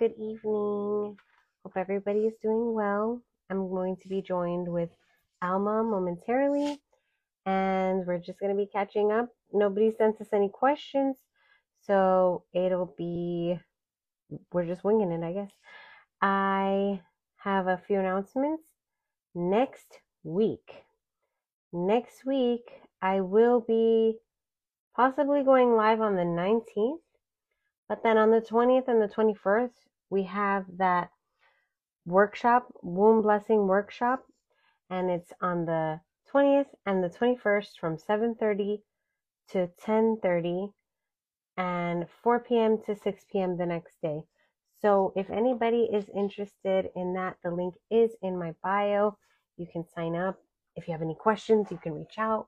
good evening. Hope everybody is doing well. I'm going to be joined with Alma momentarily, and we're just going to be catching up. Nobody sent us any questions, so it'll be, we're just winging it, I guess. I have a few announcements. Next week, next week, I will be possibly going live on the 19th, but then on the 20th and the 21st, we have that workshop, womb blessing workshop, and it's on the 20th and the 21st from 7:30 to 10:30 and 4 p.m. to 6 p.m. the next day. So if anybody is interested in that, the link is in my bio. You can sign up. If you have any questions, you can reach out.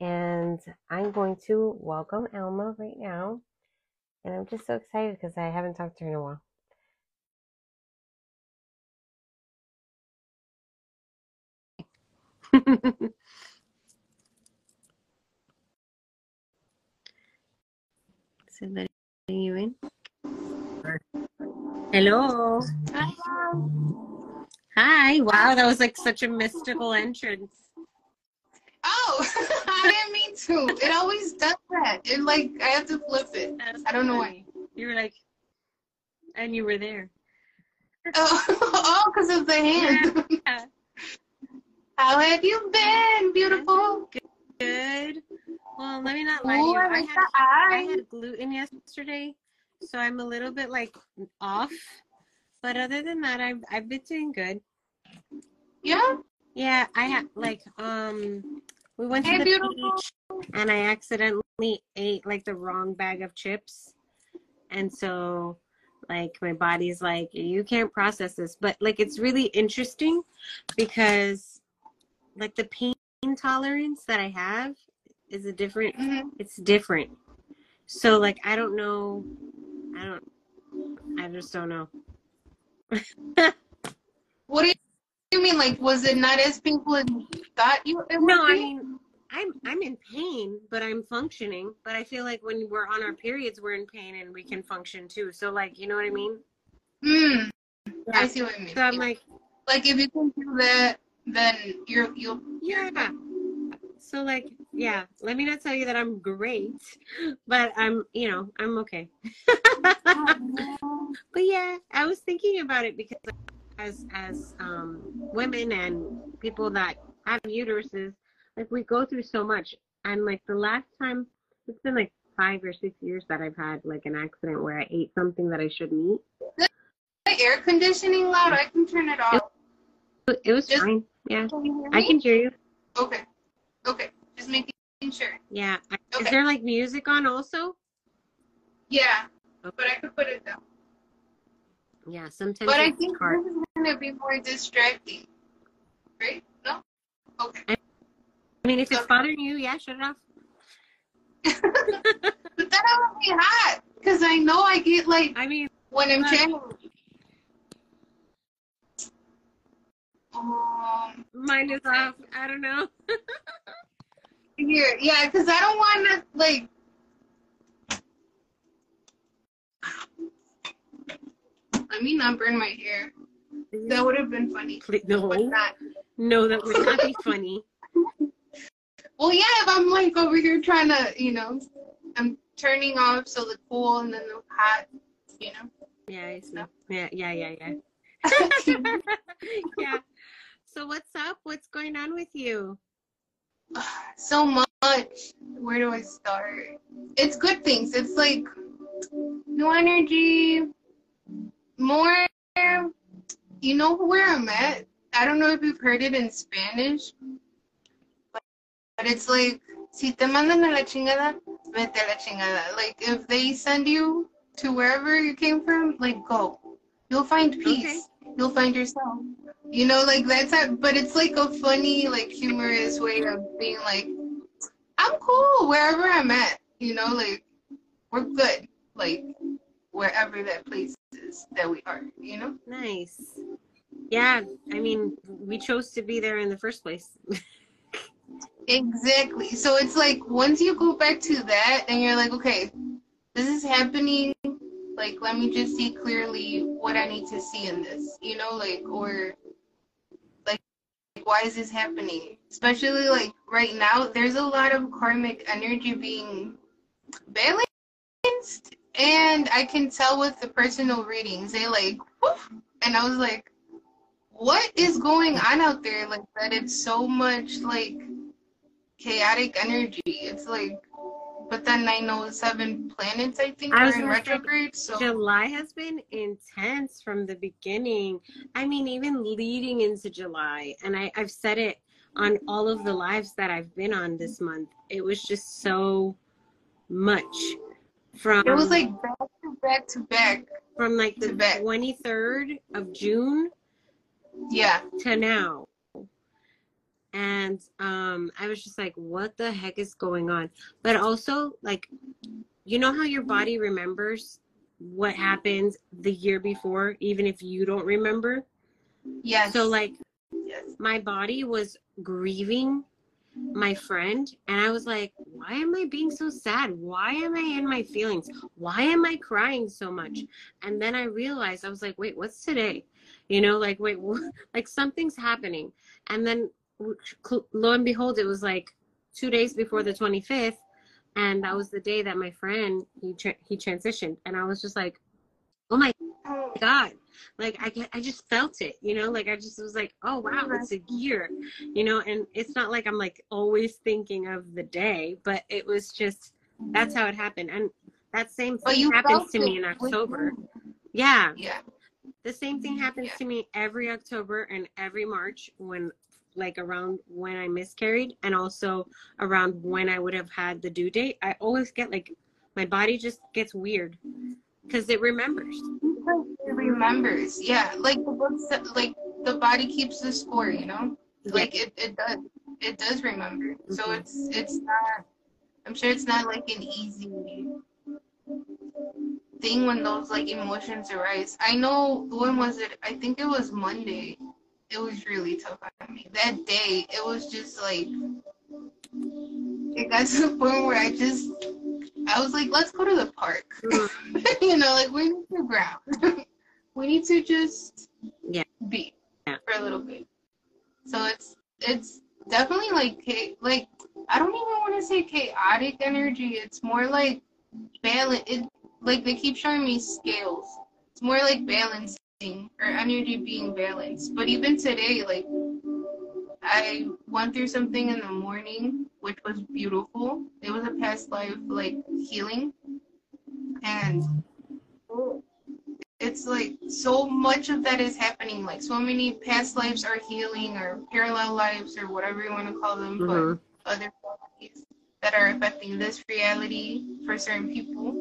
And I'm going to welcome Alma right now. And I'm just so excited because I haven't talked to her in a while. Is letting you in? Hello. Hi. Hi. Wow, that was like such a mystical entrance. Oh, I didn't mean to. It always does that. It like I have to flip it. That's I don't know why. You were like, and you were there. Oh, oh, because of the hand. Yeah. How have you been, beautiful? Good. Well, let me not lie to Oh, you. I I had I had gluten yesterday, so I'm a little bit like off. But other than that, I've I've been doing good. Yeah. Yeah, I had like um we went to the beautiful. beach and I accidentally ate like the wrong bag of chips. And so like my body's like you can't process this, but like it's really interesting because like the pain tolerance that I have is a different hmm it's different. So like I don't know I don't I just don't know. What do you mean? Like, was it not as painful as you thought you it No, I mean, I'm I'm in pain, but I'm functioning. But I feel like when we're on our periods, we're in pain and we can function too. So like, you know what I mean? Hmm. I see what you mean. So I'm like, Like, if you can do that, then you're you'll. yeah. So like, yeah. Let me not tell you that I'm great, but I'm, you know, I'm okay. but yeah, I was thinking about it because as as um women and people that have uteruses, like we go through so much. And like the last time, it's been like five or six years that I've had like an accident where I ate something that I shouldn't eat. The air conditioning loud. I can turn it off. It was Just- fine. Yeah, Can I can hear you. Okay. Okay. Just making sure. Yeah. I- Is there like music on also? Yeah. But I could put it down. Yeah, sometimes But I think hard. this is gonna be more distracting. Right? No? Okay. I mean, if it's Okay. bothering you, yeah, shut it off. but then I would be hot. Because I know I get like I mean, when I'm Right. Um mine is off. I don't know. here. Yeah, because I don't wanna like let me not burn my hair. That would have been funny. No, no, that would not be funny. Well, yeah, if I'm like over here trying to, you know, I'm turning off so the cool and then the hot, you know. Yeah, I see. Yeah, yeah, yeah, yeah. yeah. So what's up? What's going on with you? so much. Where do I start? It's good things. It's like new energy, more. You know where I'm at? I don't know if you've heard it in Spanish, but, but it's like, si te mandan a la chingada, vete a la chingada. Like, if they send you to wherever you came from, like, go. You'll find peace. You'll find yourself. You know, like that's how, but it's like a funny, like humorous way of being like, I'm cool wherever I'm at. You know, like we're good, like wherever that place is that we are. You know. Nice. Yeah, I mean, we chose to be there in the first place. Exactly. So it's like once you go back to that and you're like, okay, this is happening Like, let me just see clearly what I need to see in this, you know, like, or like, why is this happening? Especially like right now, there's a lot of karmic energy being balanced, and I can tell with the personal readings, they like, and I was like, what is going on out there? Like that, it's so much like chaotic energy. It's like but then I know oh seven planets, I think, I are in retrograde. So July has been intense from the beginning. I mean, even leading into July, and I, I've said it on all of the lives that I've been on this month. It was just so much from it was like back to back to back. from like the 23rd of June Yeah. to now. And um I was just like, what the heck is going on? But also like you know how your body remembers what happened the year before, even if you don't remember? yeah So like yes. my body was grieving my friend and I was like, why am I being so sad? Why am I in my feelings? Why am I crying so much? And then I realized I was like, wait, what's today? You know, like wait, like something's happening. And then lo and behold, it was like 2 days before the 25th and that was the day that my friend he tra- he transitioned and I was just like, oh my god. Like i i just felt it you know? Like i just was like oh wow it's a year you know? And it's not like i'm like always thinking of the day but it was just that's how it happened. And that same thing happens to me in october. yeah. Yeah. the same thing happens Yeah. to me every october and every march when like around when i miscarried and also around when i would have had the due date i always get like my body just gets weird because it remembers it remembers. Yeah. Like the book said, like the body keeps the score, you know? Like it, it does. It does remember. So Mhm. it's it's not I'm sure it's not like an easy thing when those like emotions arise. I know when was it? I think it was Monday. It was really tough on me. That day, it was just like it got to the point where I just I was like, let's go to the park. Mhm. you know, like we need to ground. we need to just Yeah. be Yeah. for a little bit. So it's it's definitely like like I don't even want to say chaotic energy. It's more like balance. It like they keep showing me scales. It's more like balancing or energy being balanced. But even today, like I went through something in the morning, which was beautiful. It was a past life like healing, and it's like so much of that is happening. Like so many past lives are healing, or parallel lives, or whatever you want to call them, Mhm. but other realities that are affecting this reality for certain people.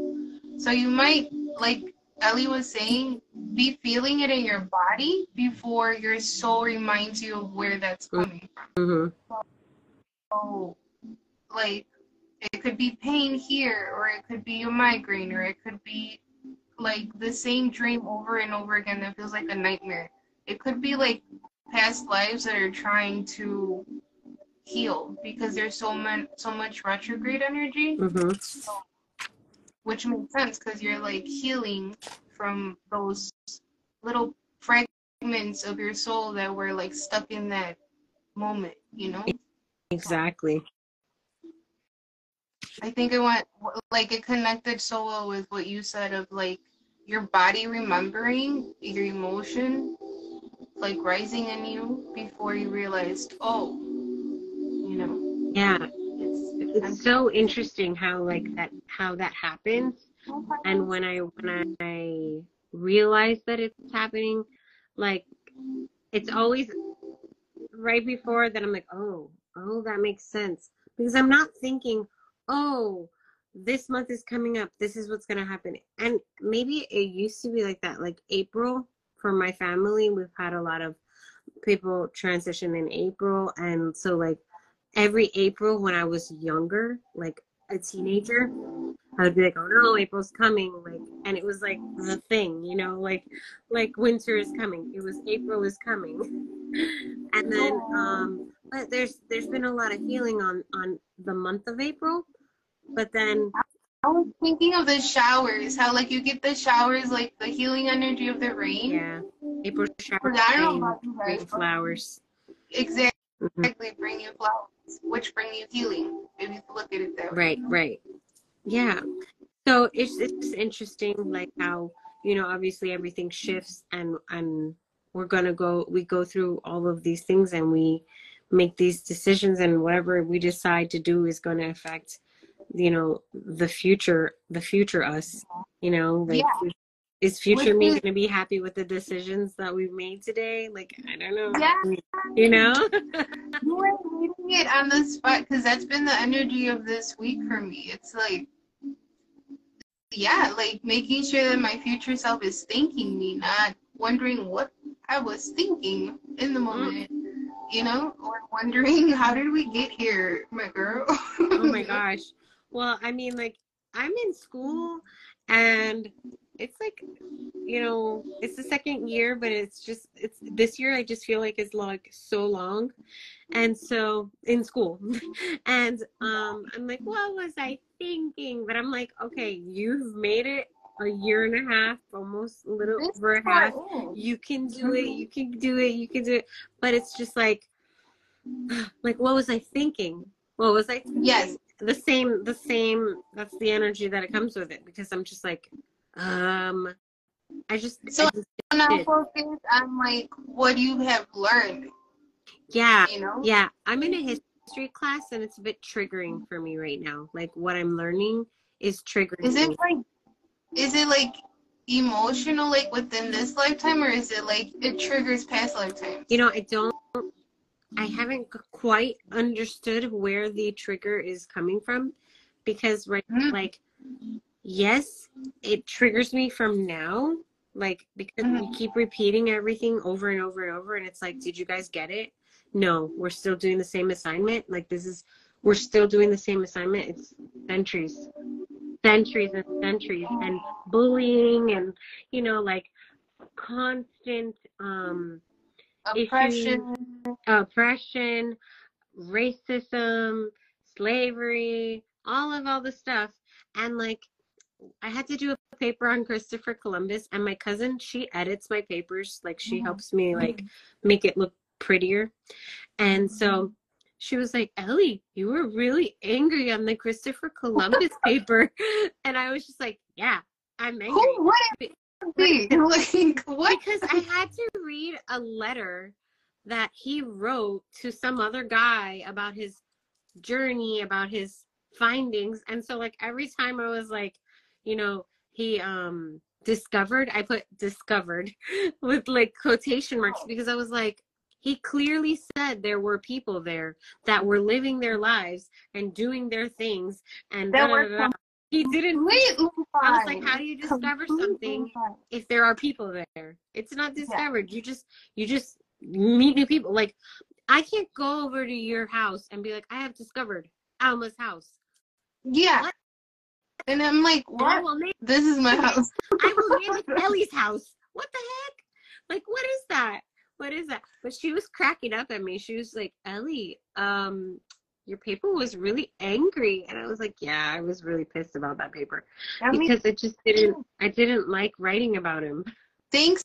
So you might, like Ellie was saying, be feeling it in your body before your soul reminds you of where that's coming from. Mhm. So, like, it could be pain here, or it could be a migraine, or it could be like the same dream over and over again that feels like a nightmare. It could be like past lives that are trying to heal because there's so much so much retrograde energy, Mhm. Which makes sense because you're like healing from those little fragments of your soul that were like stuck in that moment, you know? Exactly. I think it went like it connected so well with what you said of like your body remembering your emotion like rising in you before you realized, oh, you know, Yeah. It's, so interesting how like that how that happens. And when I when I realize that it's happening, like it's always right before that I'm like, oh, oh, that makes sense. Because I'm not thinking, oh, this month is coming up. This is what's gonna happen. And maybe it used to be like that. Like April for my family, we've had a lot of people transition in April, and so like every April when I was younger, like a teenager, I would be like, "Oh no, April's coming!" Like, and it was like the thing, you know, like like winter is coming. It was April is coming, and then um, but there's there's been a lot of healing on on the month of April, but then I was thinking of the showers, how like you get the showers, like the healing energy of the rain. Yeah. April showers But I bring, about you bring guys, but flowers. exactly Mhm. bring you flowers, which bring you healing. If you look at it that way. Right, right. Yeah. So it's it's interesting like how, you know, obviously everything shifts and and we're gonna go we go through all of these things and we make these decisions and whatever we decide to do is gonna affect, you know, the future the future us. You know, like Yeah. Is future Which me is- gonna be happy with the decisions that we've made today? Like I don't know. Yeah. You know? You were reading it on the spot because that's been the energy of this week for me. It's like, yeah, like making sure that my future self is thanking me, not wondering what I was thinking in the mm. moment, you know, or wondering how did we get here, my girl. oh my gosh. Well, I mean, like, I'm in school and it's like, you know, it's the second year, but it's just, it's this year I just feel like it's like so long. And so in school. and um, I'm like, what was I thinking? But I'm like, okay, you've made it a year and a half, almost a little This over a half. is. You can do it, you can do it, you can do it. But it's just like, like, what was I thinking? What was I thinking? Yes. the same the same that's the energy that it comes with it because i'm just like um i just, I So- just- Now focus on like what you have learned, yeah you know? yeah i'm in a history class and it's a bit triggering for me right now like what i'm learning is triggering Is it me. like, is it like emotional, like within this lifetime, or is it like it triggers past lifetimes? you know i don't i haven't quite understood where the trigger is coming from because right Mhm. like yes it triggers me from now like because we Mhm. keep repeating everything over and over and over and it's like did you guys get it no we're still doing the same assignment like this is we're still doing the same assignment it's centuries centuries and centuries and bullying and you know like constant um Oppression. oppression, racism, slavery, all of all the stuff. And like, I had to do a paper on Christopher Columbus, and my cousin, she edits my papers. Like, she Mhm. helps me like make it look prettier. And so she was like, Ellie, you were really angry on the Christopher Columbus paper. And I was just like, yeah, I'm angry. Who would be? Like what? because I had to read a letter that he wrote to some other guy about his journey, about his findings. And so like every time I was like, you know, he um discovered, I put discovered with like quotation marks because I was like he clearly said there were people there that were living their lives and doing their things and da, were he didn't Completely I was like, how do you discover something if there are people there. It's not discovered. You just you just meet new people. Like I can't go over to your house and be like, I have discovered Alma's house. Yeah. What? And I'm like, what? will name This is my house. I will name it Ellie's house. What the heck? Like what is that? What is that? But she was cracking up at me. She was like, Ellie, um, your paper was really angry. And I was like, Yeah, I was really pissed about that paper. I mean, Because I just didn't I didn't like writing about him. Thanks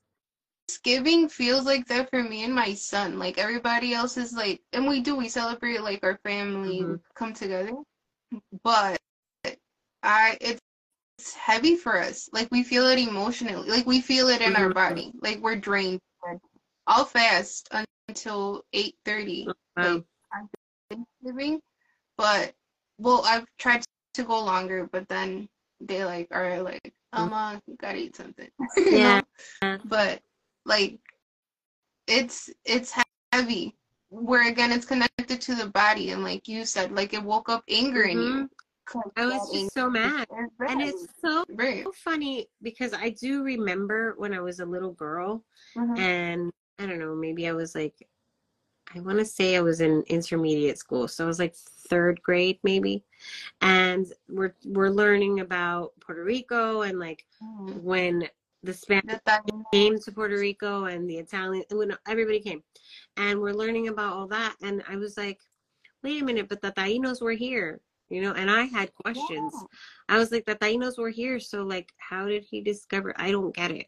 Thanksgiving feels like that for me and my son. Like everybody else is like, and we do, we celebrate like our family Mhm. come together. But I, it's heavy for us. Like we feel it emotionally. Like we feel it in our Mhm. body. Like we're drained. I'll fast until 8:30 Um, Thanksgiving. But well, I've tried to go longer, but then they like are like, Alma, you gotta eat something. Yeah. But like it's it's heavy. Where again it's connected to the body and like you said, like it woke up anger in you. I was just so mad. And it's so right. funny because I do remember when I was a little girl Mhm. and I don't know, maybe I was like I want to say I was in intermediate school. So I was like 3rd grade maybe. And we're we're learning about Puerto Rico and like Mhm. when the Spanish came to Puerto Rico and the Italian when everybody came. And we're learning about all that and I was like, "Wait a minute, but the Tainos were here." You know, and I had questions. Yeah. I was like, the Tainos were here, so like, how did he discover? I don't get it.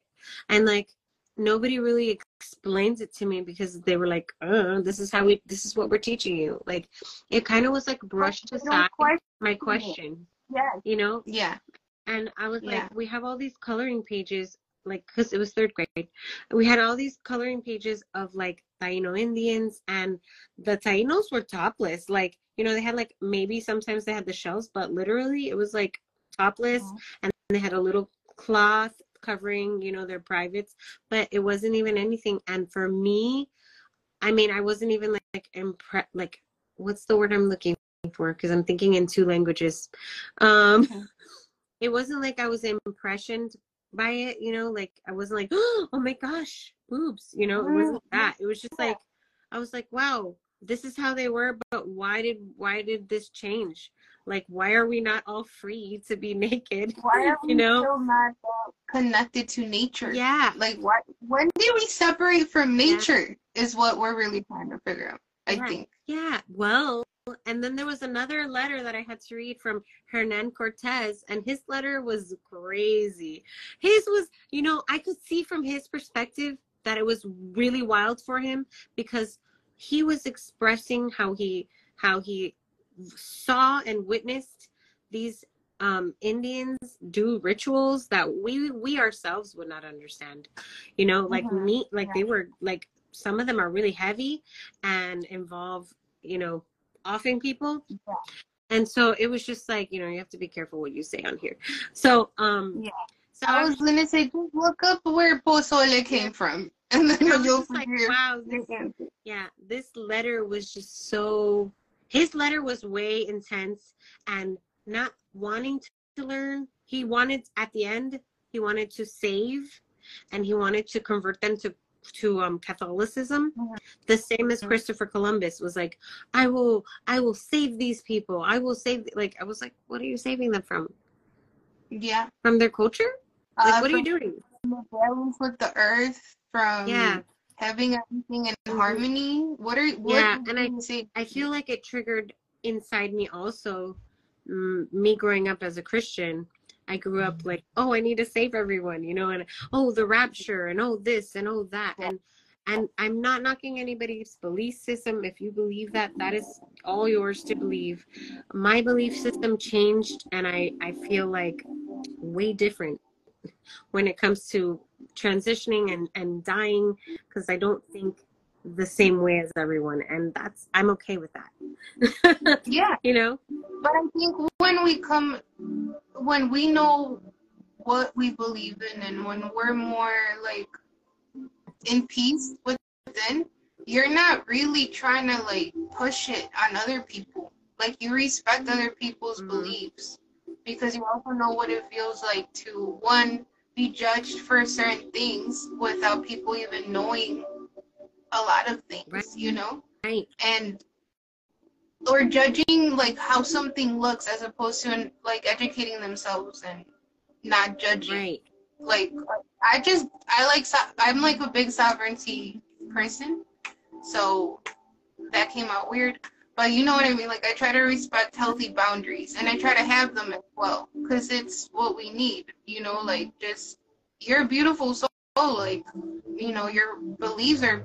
And like, nobody really explains it to me because they were like, uh, this is how we, this is what we're teaching you. Like, it kind of was like brushed aside question my question, Yeah. you know? Yeah. And I was Yeah. like, we have all these coloring pages, like, because it was third grade. We had all these coloring pages of like Taino Indians, and the Tainos were topless. Like, you know, they had like maybe sometimes they had the shells, but literally it was like topless, and they had a little cloth covering, you know, their privates, but it wasn't even anything. And for me, I mean, I wasn't even like, like impressed. Like, what's the word I'm looking for? Because I'm thinking in two languages. Um, Mhm. it wasn't like I was impressioned by it, you know, like I wasn't like, oh my gosh, boobs, you know, it wasn't that. It was just like, I was like, wow, this is how they were, but why did why did this change? Like, why are we not all free to be naked? Why are we You know? not uh, connected to nature? Yeah, Like, what? When did we separate from Yeah. nature? Is what we're really trying to figure out. I Yeah. think. Yeah, well, and then there was another letter that I had to read from Hernan Cortez, and his letter was crazy. His was, you know, I could see from his perspective that it was really wild for him because he was expressing how he how he saw and witnessed these um Indians do rituals that we we ourselves would not understand. You know, like Mhm. me like Yeah. they were like some of them are really heavy and involve, you know, offing people. Yeah. And so it was just like, you know, you have to be careful what you say on here. So um Yeah. so I was gonna say, just look up where pozole came from, and then I you'll just like, wow, this yeah, this letter was just so his letter was way intense and not wanting to learn. He wanted at the end, he wanted to save and he wanted to convert them to to um Catholicism. The same as. Christopher Columbus was like, I will I will save these people. I will save like I was like, what are you saving them from? Yeah. From their culture? Like Uh, what are you doing? The balance with the earth, from Yeah. having everything in Mhm. harmony. What are what Yeah, and I-? I feel like it triggered inside me also mm, me growing up as a Christian. I grew up like, oh, I need to save everyone, you know, and oh, the rapture, and oh, this, and oh, that, and and I'm not knocking anybody's belief system. If you believe that, that is all yours to believe. My belief system changed, and I I feel like way different when it comes to transitioning and and dying because I don't think the same way as everyone, and that's I'm okay with that. Yeah, you know? but I think when we come, when we know what we believe in, and when we're more like in peace within, you're not really trying to like push it on other people. Like you respect other people's Mhm. beliefs because you also know what it feels like to one be judged for certain things without people even knowing a lot of things, Right. you know? Right. and or judging like how something looks as opposed to like educating themselves and not judging Right. like i just i like so- i'm like a big sovereignty person so that came out weird but you know what i mean? Like i try to respect healthy boundaries and i try to have them as well because it's what we need you know? Like just you're a beautiful soul like you know your beliefs are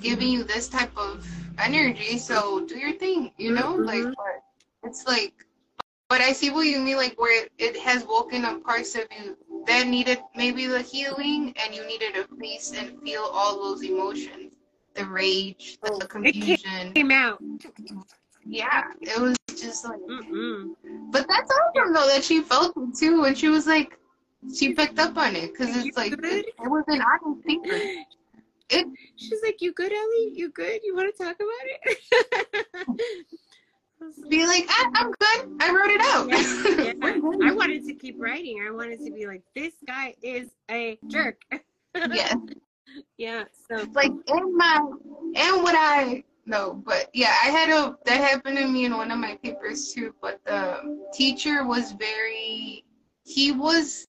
giving you this type of energy so do your thing you know? Mhm. like it's like but i see what you mean like where it, it has woken up parts of you that needed maybe the healing and you needed to face and feel all those emotions the rage the, Oh, it confusion Came out. yeah it was just like Mm-mm. but that's awesome though that she felt it too and she was like she picked up on it because it's like good? it, it was an honest paper it She's like, "You good, Ellie? You good? You want to talk about it?" I was like, be like I, i'm good i wrote it out yeah, We're yeah. I wanted to keep writing. I wanted to be like, "This guy is a jerk." yeah yeah. So like in my and what I no, but yeah, I had a that happened to me in one of my papers too. But the teacher was very he was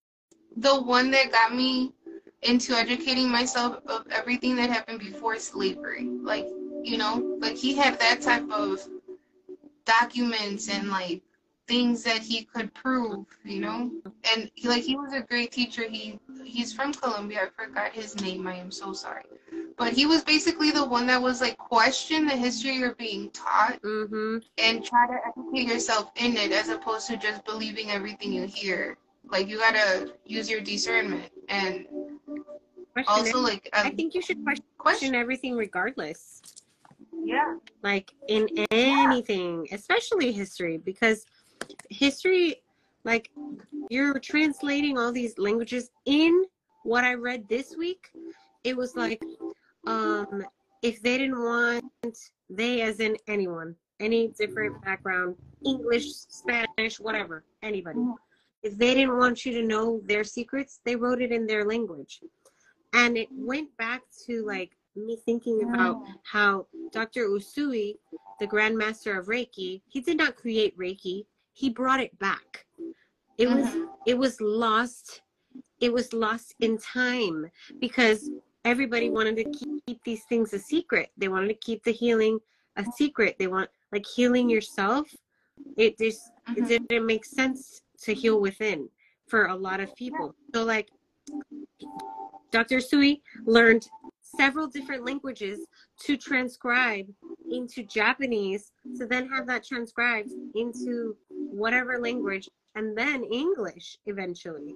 the one that got me into educating myself of everything that happened before slavery. Like, you know, like he had that type of documents and like things that he could prove, you know. And he, like he was a great teacher. He he's from Colombia. I forgot his name. I am so sorry. But he was basically the one that was like question the history you're being taught Mm-hmm. and try to educate yourself in it as opposed to just believing everything you hear. Like you gotta use your discernment and also like I um, think you should question question. everything regardless. Yeah. like in anything, especially history, because history, like you're translating all these languages. In what I read this week, it was like, um, if they didn't want they, as in anyone, any different background, English, Spanish, whatever, anybody, if they didn't want you to know their secrets, they wrote it in their language, and it went back to like me thinking about how Dr. Usui, the Grand Master of Reiki, he did not create Reiki. He brought it back. It was it was lost. It was lost in time because everybody wanted to keep, keep these things a secret. They wanted to keep the healing a secret. They want like healing yourself. It just it Mhm. didn't make sense to heal within for a lot of people. So like Dr. Usui learned several different languages to transcribe into Japanese to then have that transcribed into whatever language and then English eventually.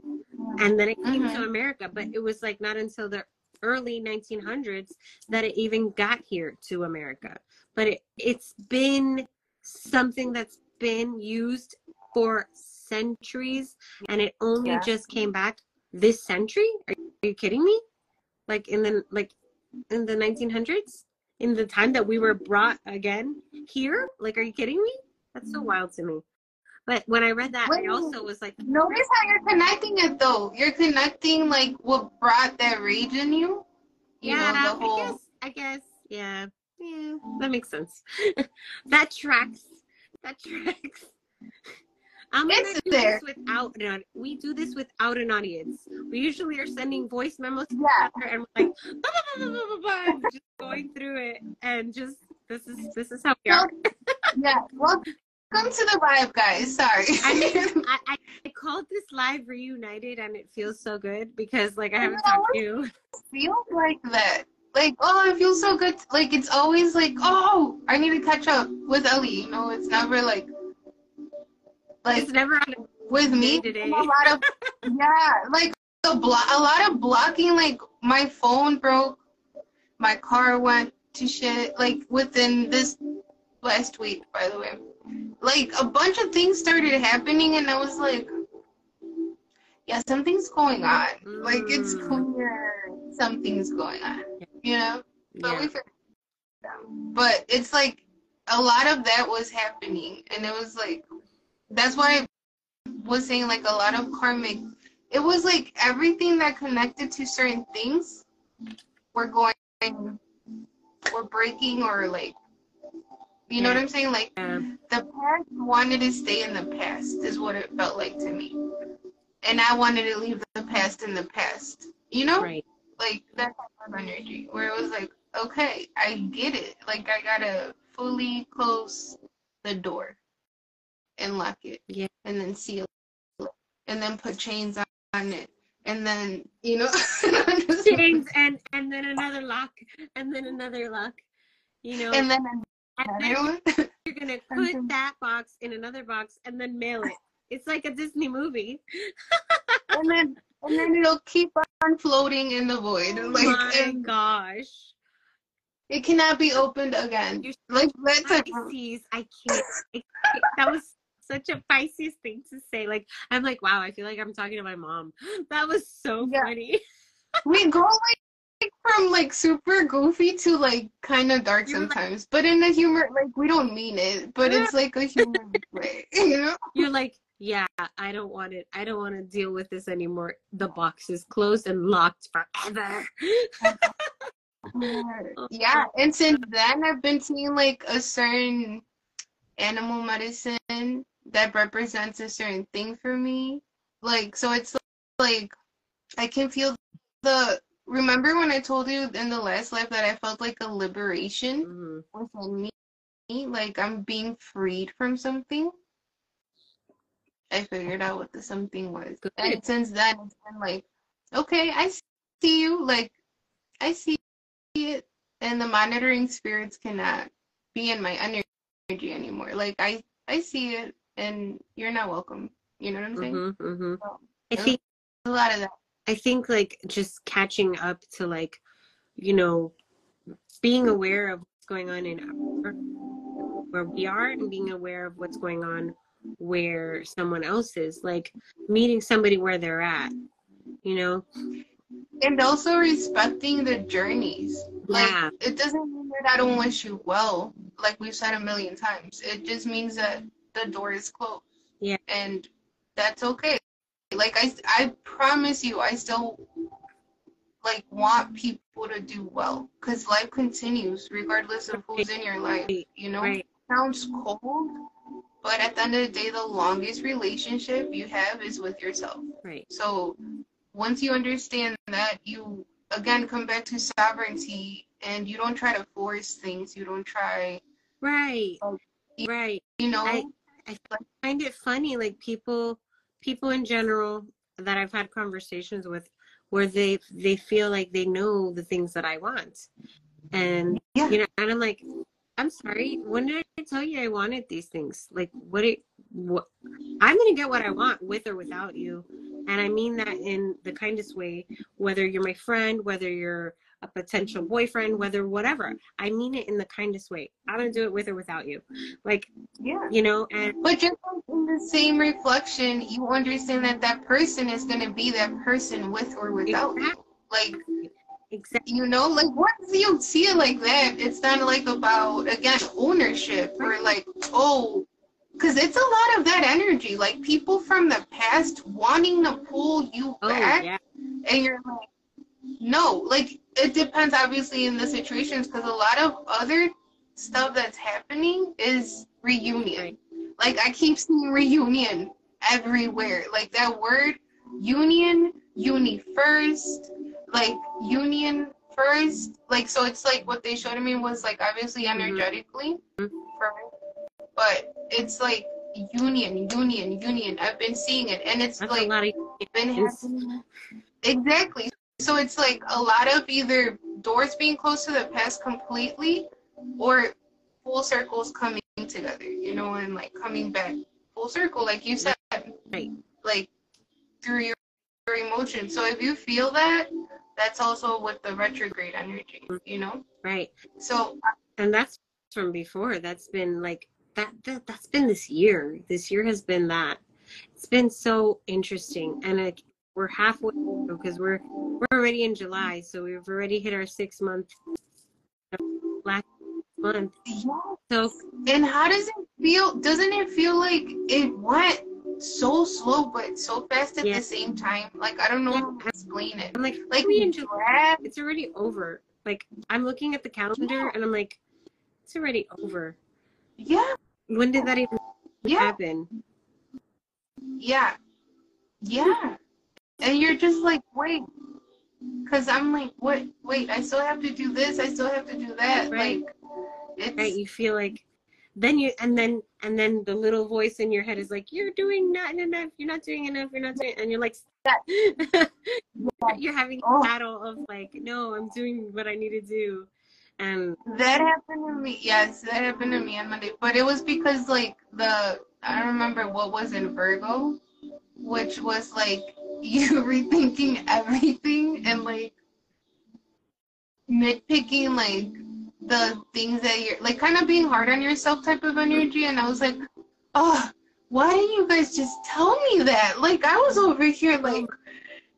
And then it came to Mhm. America, but it was like not until the early 1900s that it even got here to America. But it, it's been something that's been used for centuries and it only Yeah. just came back this century? Are you kidding me? Like in the like in the 1900s? In the time that we were brought again here? Like are you kidding me? That's so wild to me. But when I read that, I also was like, Notice how you're connecting it though. You're connecting like what brought that rage in you. You yeah, know, whole I guess, I guess, yeah, yeah, that makes sense. that tracks. That tracks. I'm gonna It's do there. this without an aud- we do this without an audience. We usually are sending voice memos to Yeah. each other and we're like blah, blah, and just going through it and just this is this is how we are. yeah. Welcome to the vibe, guys. Sorry. I I, I, I called this live reunited and it feels so good because like I haven't talked to you. feels like that. Like, oh, it feels so good. Like, it's always like, oh, I need to catch up with Ellie. You know, it's never like, like It's never on with me. day to day. A lot of, yeah, like a, blo- a lot of blocking. Like, my phone broke, my car went to shit. Like within this last week, by the way, like a bunch of things started happening, and I was like, yeah, something's going on. Like, it's Mm. clear something's going on. You know. But yeah. we figured it. But it's like a lot of that was happening, and it was like that's why I was saying like a lot of karmic. It was like everything that connected to certain things were going, were breaking, or like you know what I'm saying? Like the past wanted to stay in the past is what it felt like to me, and I wanted to leave the past in the past. You know? Right. like that type of energy where it was like, okay, I get it. Like I gotta fully close the door and lock it. Yeah. And then seal it. And then put chains on, it. And then, you know, Chains and and then another lock and then another lock. You know, and then and then you're gonna put that box in another box and then mail it. It's like a Disney movie. and then and then it'll keep on floating in the void. Oh like My gosh. it cannot be opened again. You're Like that's a Pisces, I can't, I can't. That was such a Pisces thing to say. Like, I'm like, wow, I feel like I'm talking to my mom. That was so Yeah. funny. we go like from like super goofy to like kind of dark You're like- sometimes, but in a humor like we don't mean it, but it's like a humor way, you know? You're like, yeah, I don't want it. I don't want to deal with this anymore. The box is closed and locked forever. Yeah, oh, and since then I've been seeing like a certain animal medicine that represents a certain thing for me. Like so it's like I can feel the remember when I told you in the last life that I felt like a liberation Mhm. within me like I'm being freed from something. I figured out what the something was. Good. And since then, it's been like, okay, I see you. Like, I see it. And the monitoring spirits cannot be in my energy anymore. Like, I, I see it, and you're not welcome. You know what I'm saying? hmm hmm So, I think a lot of that. I think like just catching up to like, you know, being aware of what's going on in our where we are and being aware of what's going on where someone else is. Like meeting somebody where they're at. You know? And also respecting the journeys. Like, Yeah. it doesn't mean that I don't wish you well, like we've said a million times. It just means that the door is closed. Yeah. And that's okay. Like, I, I promise you, I still, like, want people to do well. Because life continues regardless of who's in your life, you know? Right. sounds cold, but at the end of the day, the longest relationship you have is with yourself. Right. So once you understand that, you again come back to sovereignty and you don't try to force things. You don't try, Right. Oh, Right. you know, I- find it funny like people people in general that i've had conversations with where they they feel like they know the things that i want. And Yeah. you know and i'm like i'm sorry when did i tell you i wanted these things? Like what it what i'm gonna get what i want with or without you. And i mean that in the kindest way whether you're my friend whether you're a potential boyfriend whether whatever i mean it in the kindest way i'm gonna do it with or without you like yeah. you know and But just like in the same reflection, you understand that that person is going to be that person with or without you. Like, exactly you know, like once you see it like that, it's not like about, again, ownership or like, oh, because it's a lot of that energy. Like people from the past wanting to pull you oh back. yeah and you're like, no, like it depends obviously in the situations because a lot of other stuff that's happening is reunion. Like I keep seeing reunion everywhere. Like that word union, uni first, like union first. Like so it's like what they showed me was like obviously Mhm. energetically Mhm. for me. But it's like union, union, union. I've been seeing it and it's that's like of been happening. Exactly. So it's like a lot of either doors being closed to the past completely or full circles coming together, you know, and like coming back full circle, like you said. Right. Like through your, your emotions. So if you feel that, that's also with the retrograde energy, you know? right So and that's from before that's been like that, that that's been this year this year has been that it's been so interesting and like we're halfway through because we're we're already in july so we've already hit our six month last month so And how does it feel? Doesn't it feel like it went so slow but so fast at Yeah. the same time? Like I don't know how to explain it. i'm like Like in july it's already over like i'm looking at the calendar and i'm like it's already over yeah, when did that even yeah, happen yeah, yeah. And you're just like, wait, because I'm like, what? Wait, I still have to do this. I still have to do that. Right. Like, it's right you feel like then you and then and then the little voice in your head is like you're doing not enough you're not doing enough you're not doing and you're like you're having a Oh. battle of like no i'm doing what i need to do and That happened to me. Yes, that happened to me on Monday. But it was because like the I don't remember what was in Virgo, which was like you rethinking everything and like nitpicking like the things that you're like kind of being hard on yourself type of energy. And I was like, Oh, why didn't you guys just tell me that? Like I was over here like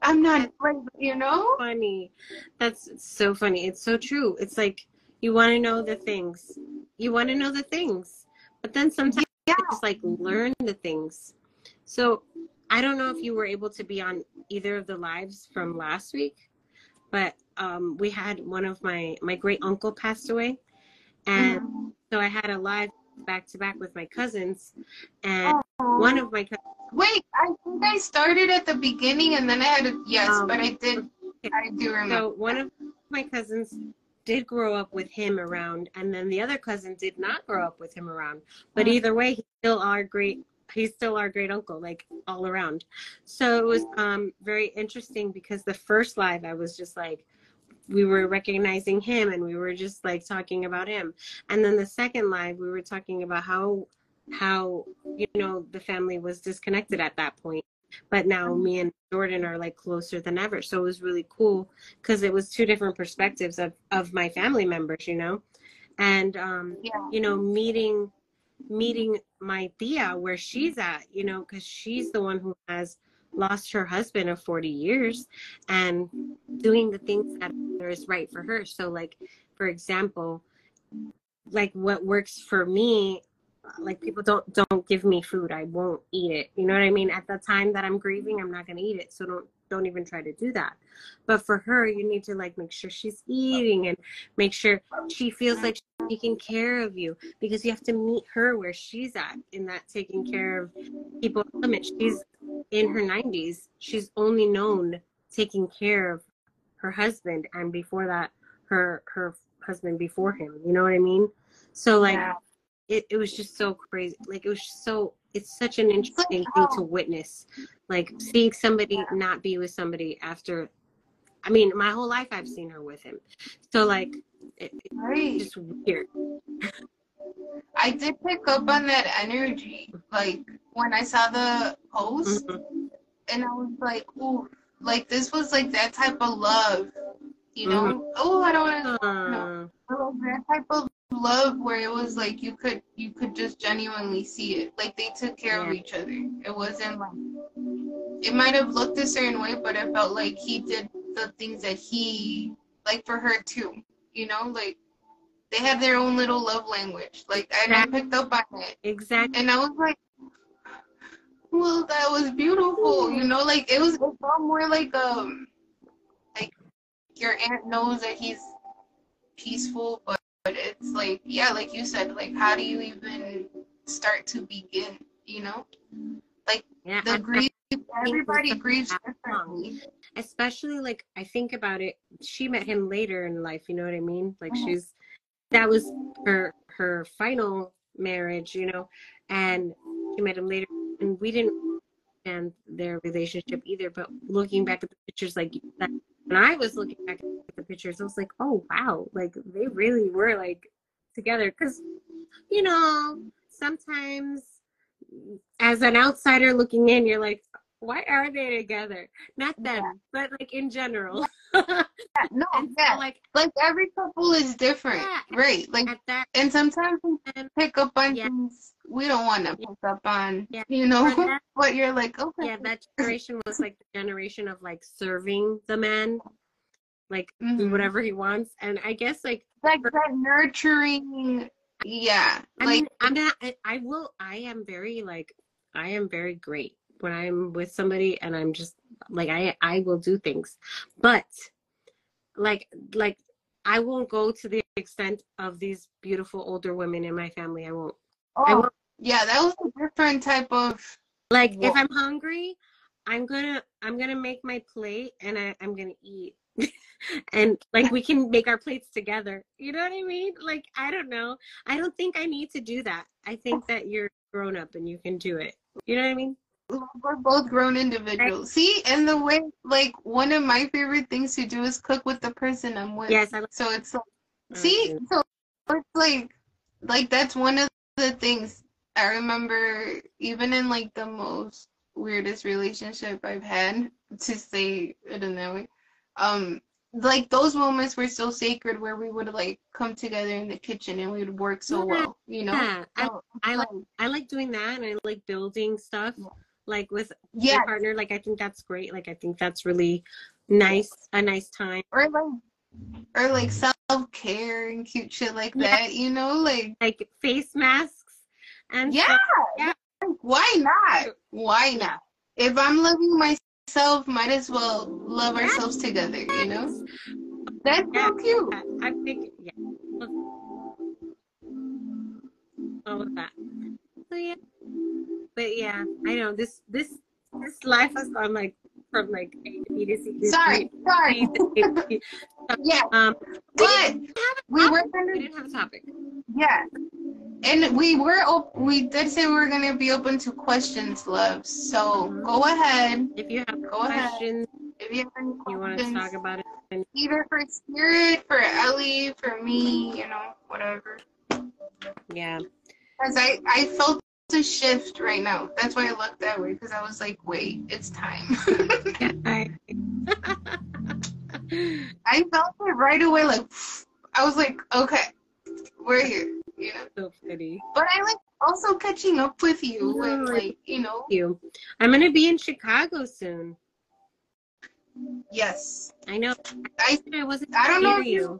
I'm not like you know? funny. That's so funny. It's so true. It's like you want to know the things. You want to know the things. But then sometimes Yeah. you just like learn the things so i don't know if you were able to be on either of the lives from last week but um we had one of my my great uncle passed away and Mhm. so i had a live back to back with my cousins and one of my cousins Wait, I think I started at the beginning and then I had a yes, Um, but I did I do remember. So one of my cousins did grow up with him around, and then the other cousin did not grow up with him around. But Mhm. either way, he's still our great. He's still our great uncle, like all around. So it was um, very interesting because the first live, I was just like, we were recognizing him, and we were just like talking about him. And then the second live, we were talking about how how you know the family was disconnected at that point but now me and jordan are like closer than ever so it was really cool because it was two different perspectives of of my family members you know and um Yeah. you know meeting Mm-hmm. meeting my tia where she's at you know because she's the one who has lost her husband of 40 years and doing the things that is right for her. So like for example like what works for me like people don't don't give me food. I won't eat it. You know what i mean? At the time that i'm grieving i'm not going to eat it. So don't don't even try to do that. But for her you need to like make sure she's eating and make sure she feels like she's taking care of you because you have to meet her where she's at in that taking care of people element she's in her 90s she's only known taking care of her husband and before that her her husband before him. You know what i mean? So like Yeah. it, it was just so crazy. Like it was so it's such an interesting thing to witness. Like seeing somebody not be with somebody after I mean, my whole life I've seen her with him. So like it, it's just weird. I did pick up on that energy. Like when I saw the post Mhm. and I was like, ooh, like this was like that type of love. You know? Mm-hmm. Oh, I don't wanna Uh, like that type of love where it was like you could you could just genuinely see it. Like they took care of each other. It wasn't like it might have looked a certain way but it felt like he did the things that he like for her too. You know like they had their own little love language. Like and i picked up on it. exactly. and i was like well that was beautiful you know like it was it felt more like um like your aunt knows that he's peaceful but, but it's like yeah like you said like how do you even start to begin you know Yeah, the grief everybody grieves differently especially like I think about it. She met him later in life. You know what I mean? Like Mhm. she's that was her her final marriage. You know, and she met him later, and we didn't their relationship mm-hmm. either. But looking back at the pictures, like that, when I was looking back at the pictures, I was like, oh wow, like they really were like together. Because you know, sometimes as an outsider looking in, you're like, why are they together? Not them, Yeah. but like in general. Yeah, no and so, yeah like like every couple is different Yeah. right like at that and sometimes we pick up on Yeah. things we don't want to pick up on Yeah. you know For that- but you're like okay yeah, that generation was like the generation of like serving the man, like Mhm. whatever he wants. And I guess like like that nurturing yeah I like mean I'm not I, I will I am very like I am very great when I'm with somebody and I'm just like I I will do things. But like like I won't go to the extent of these beautiful older women in my family. I won't. I oh won't yeah that was a different type of like if I'm hungry, I'm gonna I'm gonna make my plate and I, I'm gonna eat. and like we can make our plates together. You know what I mean? Like I don't know. I don't think I need to do that. I think that you're grown up and you can do it. You know what I mean? We're both grown individuals see and the way like one of my favorite things to do is cook with the person i'm with Yes, I like so it's like See, so it's like, like that's one of the things I remember, even in like the most weirdest relationship I've had, to say it in that way. Um, like those moments were so sacred where we would like come together in the kitchen and we would work so Yeah. well, you know. Yeah, I, I like I like doing that and I like building stuff Yeah. Like with yeah, my partner. Like I think that's great. Like I think that's really nice, a nice time. or like, or like self care and cute shit like Yeah. that, you know, like Like face masks and yeah, stuff. Yeah. Why not? Why not? If I'm loving myself, might as well love ourselves together, you know? That's so cute. I think yeah. All of that. But yeah, I know this this this life has gone like from like A to B to C to Sorry, sorry. to D to C. Yeah, Um but we were We gonna didn't have a topic. yeah. And we were op- we did say we were gonna be open to questions, love. So Mhm. go ahead If you have Go ahead. questions, if you have any you want to talk about it. either for Spirit, for Ellie, for me, you know, whatever. Yeah. Because I, I felt a shift right now. That's why I looked that way, because I was like, wait, it's time. yeah I, I felt it right away, like, I was like, okay, we're here, you know. so pretty. But I like also catching up with you and, like, you know, You. I'm gonna be in Chicago soon. yes. I know. I, I wasn't I don't know you.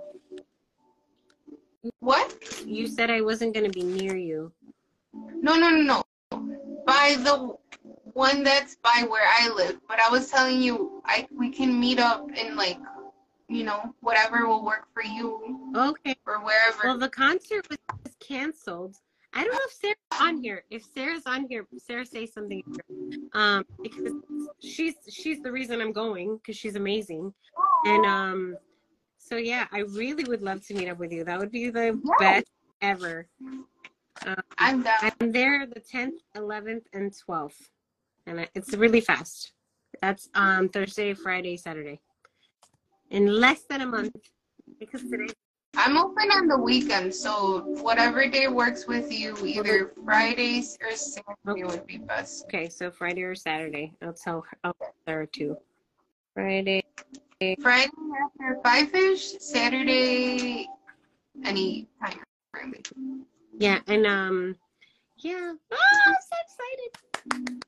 What? You said I wasn't gonna be near you. No, no, no, no. By the one that's by where I live. But I was telling you, I we can meet up in like, you know, whatever will work for you Okay. or wherever. Well, the concert was canceled. I don't know if Sarah's on here. If Sarah's on here, Sarah say something. Um, because she's she's the reason I'm going because she's amazing. And um, so yeah, I really would love to meet up with you. That would be the Yeah. best ever. I'm down. I'm there the 10th, 11th, and 12th, and it's really fast. That's um Thursday, Friday, Saturday, in less than a month. Because today, I'm open on the weekend, so whatever day works with you, either Fridays or Saturday would be best. okay, so Friday or Saturday. I'll tell her. I'll tell her too. Friday. Friday after five ish, Saturday any time. really. Yeah, and um, yeah. Oh, I'm so excited.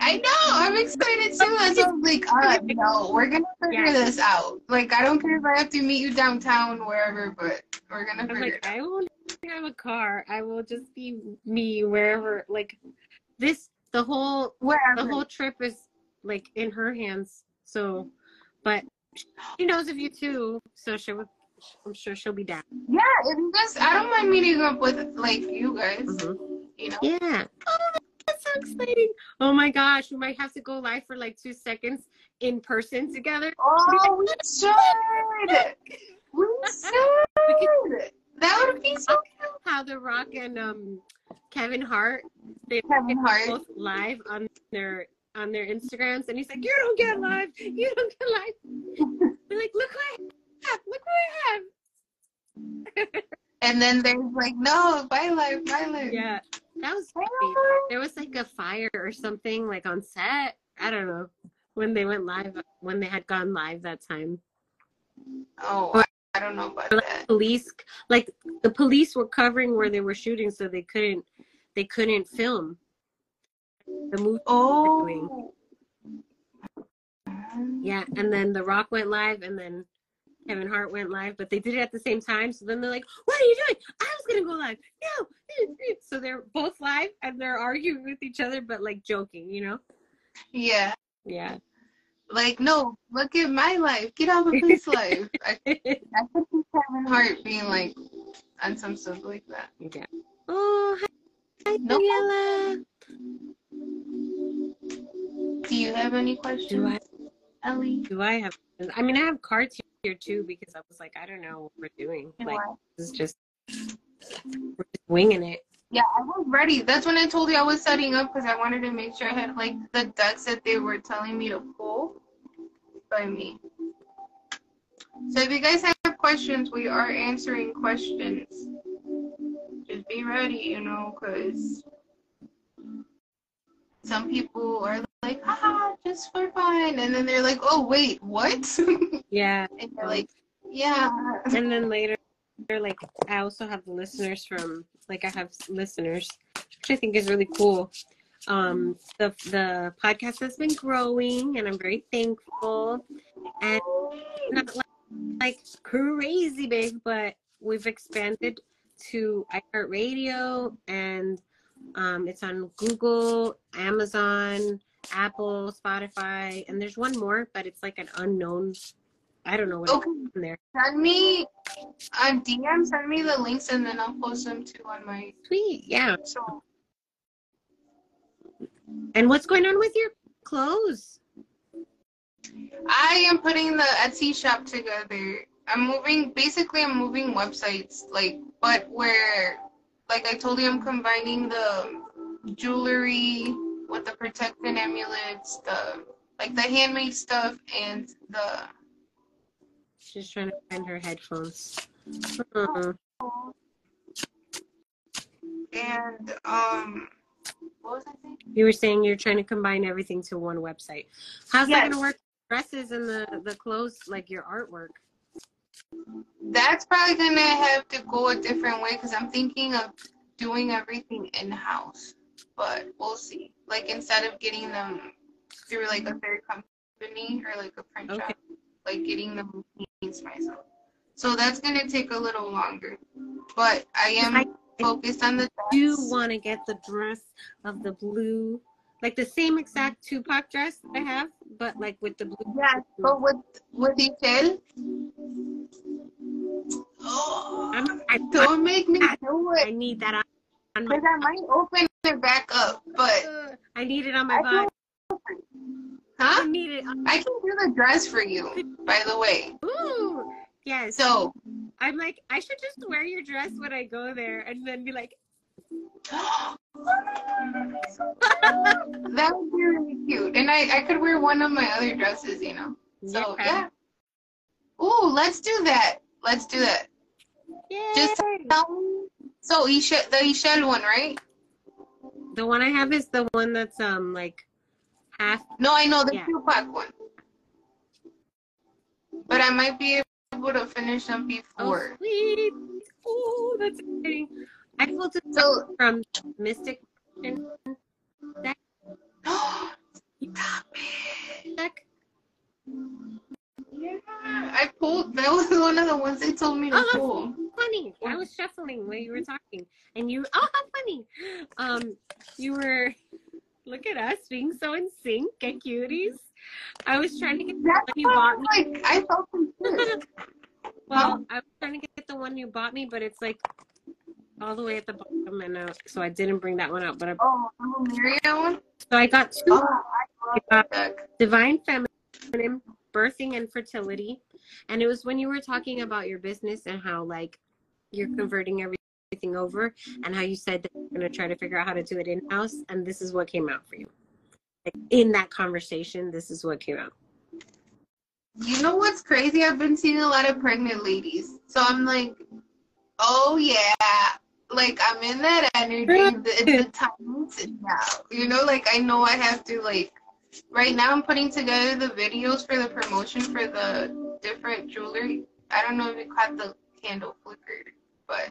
I know. I'm excited too. I was like, uh, no, we're gonna figure Yeah. this out. Like, I don't care if I have to meet you downtown, wherever, but we're gonna I'm figure like, it out. I won't have a car. I will just be me wherever. Like this, the whole the whole trip is like in her hands. So, she knows of you too, so she would. I'm sure she'll be down. yeah, you I don't mind meeting up with like you guys. Mhm. You know. Yeah. Oh, that's so exciting. Oh my gosh, we might have to go live for like two seconds in person together. Oh, we should. We should. That would be so cool. How The Rock and um Kevin Hart they Kevin Hart. both live on their on their Instagrams, and he's like, "You don't get live. You don't get live." They're like, "Look what I have. Look what I have." And then there's like, no, my life, my life. Yeah, that was There was like a fire or something like on set. I don't know when they went live when they had gone live that time. Oh, I, I don't know about that. Police like the police were covering where they were shooting, so they couldn't they couldn't film the movie. Oh. Yeah, and then The Rock went live, and then Kevin Hart went live, but they did it at the same time. So then they're like, "What are you doing? I was gonna go live." No, so they're both live and they're arguing with each other, but like joking, you know? Yeah. Yeah. Like, no, look at my life. Get out of his life. I, I could see Kevin Hart being like on some stuff like that. yeah. Oh, hi, hi No. Daniela. Do you have any questions, Do I Ellie? do I have? I mean, I have cards here too because I was like, I don't know what we're doing. You Like, are? this is just we're just winging it. Yeah, I was ready. That's when I told you I was setting up because I wanted to make sure I had like the decks that they were telling me to pull by me. So if you guys have questions, we are answering questions. Just be ready, you know, because some people are like, ah, just for fun. And then they're like, oh, wait, what? Yeah. and you're like, yeah. and then later they're like i also have listeners from like i have listeners which i think is really cool um the the podcast has been growing and i'm very thankful and not like, like crazy big but we've expanded to iHeartRadio and um it's on google amazon apple spotify and there's one more but it's like an unknown i don't know what Okay. it's there Send me on DM, send me the links and then I'll post them too on my tweet. yeah so And what's going on with your clothes? I am putting the Etsy shop together I'm moving. Basically, I'm moving websites. Like, but where, like I told you, I'm combining the jewelry with the protecting amulets, the like the handmade stuff, and the. She's trying to find her headphones. Hmm. And um, what was I saying? You were saying you're trying to combine everything to one website. How's that gonna work? Dresses and the the clothes, like your artwork. That's probably gonna have to go a different way because I'm thinking of doing everything in house. But we'll see. Like instead of getting them through like a third company or like a print Okay. shop, like getting them machines myself. So that's gonna take a little longer. But I am I- focused on the do dress. want to get the dress of the blue, like the same exact Tupac dress I have, but like with the blue. Yeah, but with with shell. Oh, I'm, I, don't make me do it. I need that on, because I might open it back up. But I need it on my I body. huh? I need it. On, I can do the dress for you, by the way. ooh, yes. So I'm like, I should just wear your dress when I go there, and then be like, that would be really cute. And I, I could wear one of my other dresses, you know. So yeah. Ooh, let's do that. Let's do that. Yay. Just tell. So Ishel, the Ishel one, right? the one I have is the one that's um like half. No, I know the Yeah. Tupac one. But I might be able to finish them before. Oh, before. sweet. Oh, that's exciting. I pulled it So from Mystic stop it. deck. Yeah, I pulled. That was one of the ones they told me to Oh, pull. Funny. I was shuffling while you were talking, and you. Oh, how funny. Um, you were. Look at us being so in sync and cuties. I was trying to get the That's one you bought me. like I felt confused. Well, I was trying to get the one you bought me, but it's like all the way at the bottom, and uh, so I didn't bring that one out. But I, oh, Lumeria one. so I got two. Oh, I that divine feminine birthing and fertility and it was when you were talking about your business and how like you're converting everything over and how you said that you're going to try to figure out how to do it in house and this is what came out for you like in that conversation this is what came out You know what's crazy? I've been seeing a lot of pregnant ladies. So I'm like, oh yeah. Like I'm in that energy. The, the time now. You know, like I know I have to like right now I'm putting together the videos for the promotion for the different jewelry. I don't know if you caught the candle flicker, but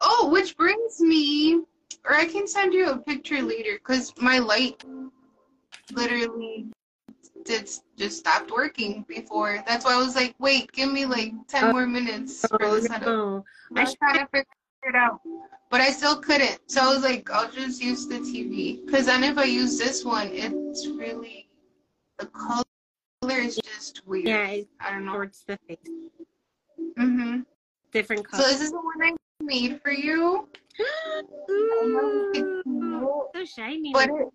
oh, which brings me or I can send you a picture later because my light literally did just stopped working before. That's why I was like, wait, give me like ten Oh. more minutes for oh the setup. no I was trying to figure it out, but I still couldn't. So I was like, I'll just use the TV. Because then if I use this one, it's really the color is just weird. yeah I don't know. towards the face Mm-hmm. different color. So this is the one I made for you, Ooh, so shiny but it,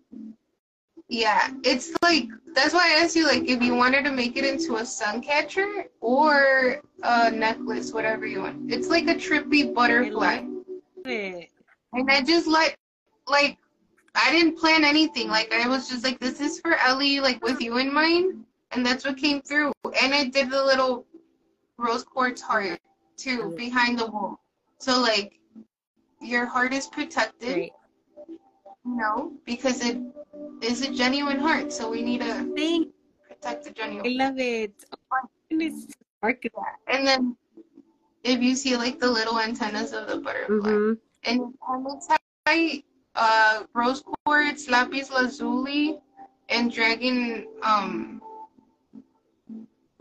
yeah, it's like that's why I asked you like if you wanted to make it into a sun catcher or a necklace, whatever you want. It's like a trippy butterfly. And I just like, like, I didn't plan anything. Like, I was just like, this is for Ellie, like, with you in mind. And that's what came through. And I did the little rose quartz heart, too, behind the wall. So, like, your heart is protected, Great. You know, because it is a genuine heart. So we need to Thank protect the genuine. I love it. Oh, And then if you see, like, the little antennas of the butterfly. Mhm. and and it's like uh rose quartz, lapis lazuli, and dragon um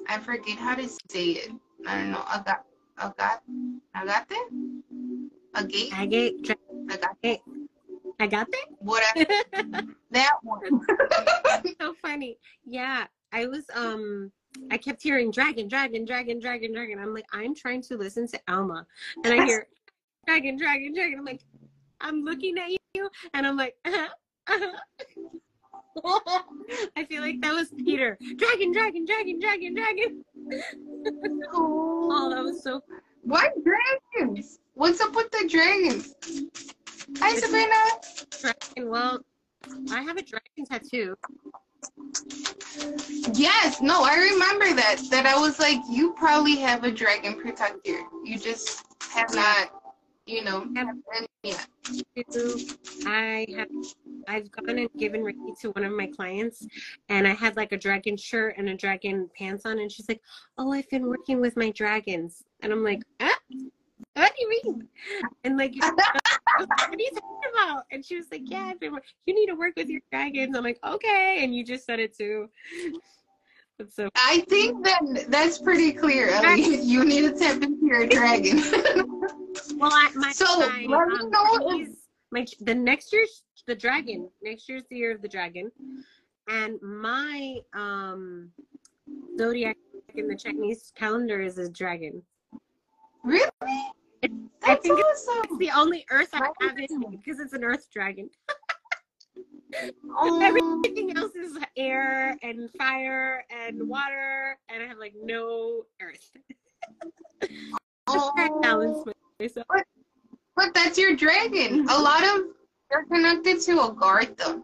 I forget how to say it. I don't know. Agat agat agate? Agate? Agate. Agate? I got that. Whatever. that one. so funny. Yeah, I was um I kept hearing dragon, dragon, dragon, dragon, dragon. I'm like, I'm trying to listen to Alma. And I hear dragon, dragon, dragon. I'm like, I'm looking at you and I'm like, uh-huh, uh-huh. I feel like that was Peter. Dragon, dragon, dragon, dragon, dragon. Oh, that was so. Why dragons? What's up with the dragons? Hi, Sabrina. Dragon. Well, I have a dragon tattoo. Yes, no, I remember that. That I was like, you probably have a dragon protector. You just have not, you know, Have- yeah. I have I've gone and given Reiki to one of my clients and I had like a dragon shirt and a dragon pants on and she's like, Oh, I've been working with my dragons and I'm like, ah, what do you mean? And like I was like, what are you talking about? And she was like, Yeah, you need to work with your dragons. I'm like, Okay, and you just said it too. But so I think that that's pretty clear, Ellie. You need to tap into your dragon. well I my, So, my, let um, know my the next year's the dragon. Next year's the year of the dragon. And my um zodiac in the Chinese calendar is a dragon. really? I think It's the only earth I have in me because it's an earth dragon. Oh, Everything else is air and fire and water, and I have like no earth. Just try to oh. balance oh. myself. But that's your dragon. A lot of they're connected to a guard though.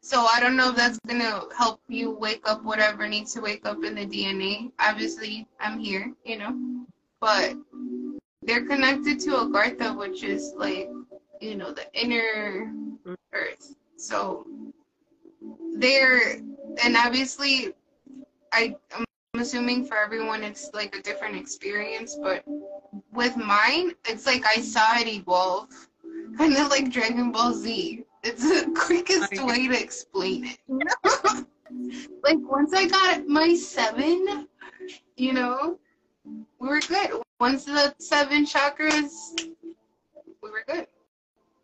So I don't know if that's gonna help you wake up whatever needs to wake up in the DNA. Obviously, I'm here, you know. But they're connected to Agartha, which is like, you know, the inner mm-hmm. earth. So they're and obviously I I'm assuming for everyone it's like a different experience, but with mine, it's like I saw it evolve, kind of like Dragon Ball Z. It's the quickest way to explain it. Like once I got my seven, you know, we were good. Once the seven chakras, we were good.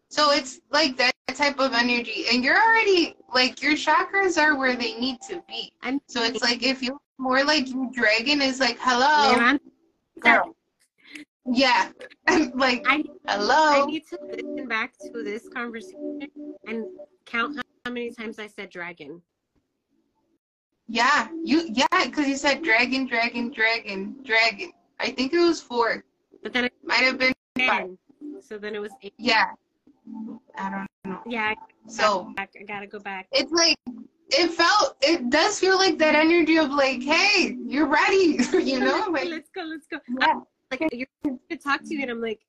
So it's like that type of energy, and you're already like your chakras are where they need to be. I'm So it's like if you're more like you, dragon is like hello, girl. Yeah. like, I I need to listen back to this conversation and count how, how many times I said dragon. Yeah. You yeah, because you said dragon, dragon, dragon, dragon. I think it was four. But then it Might have been said five. 10. So then it was eight. Yeah. I don't know. Yeah, So I, I gotta go back. it's like it felt it does feel like that energy of like, hey, you're ready. you know? Like let's go, let's go. yeah. Like you're to talk to you, and I'm like,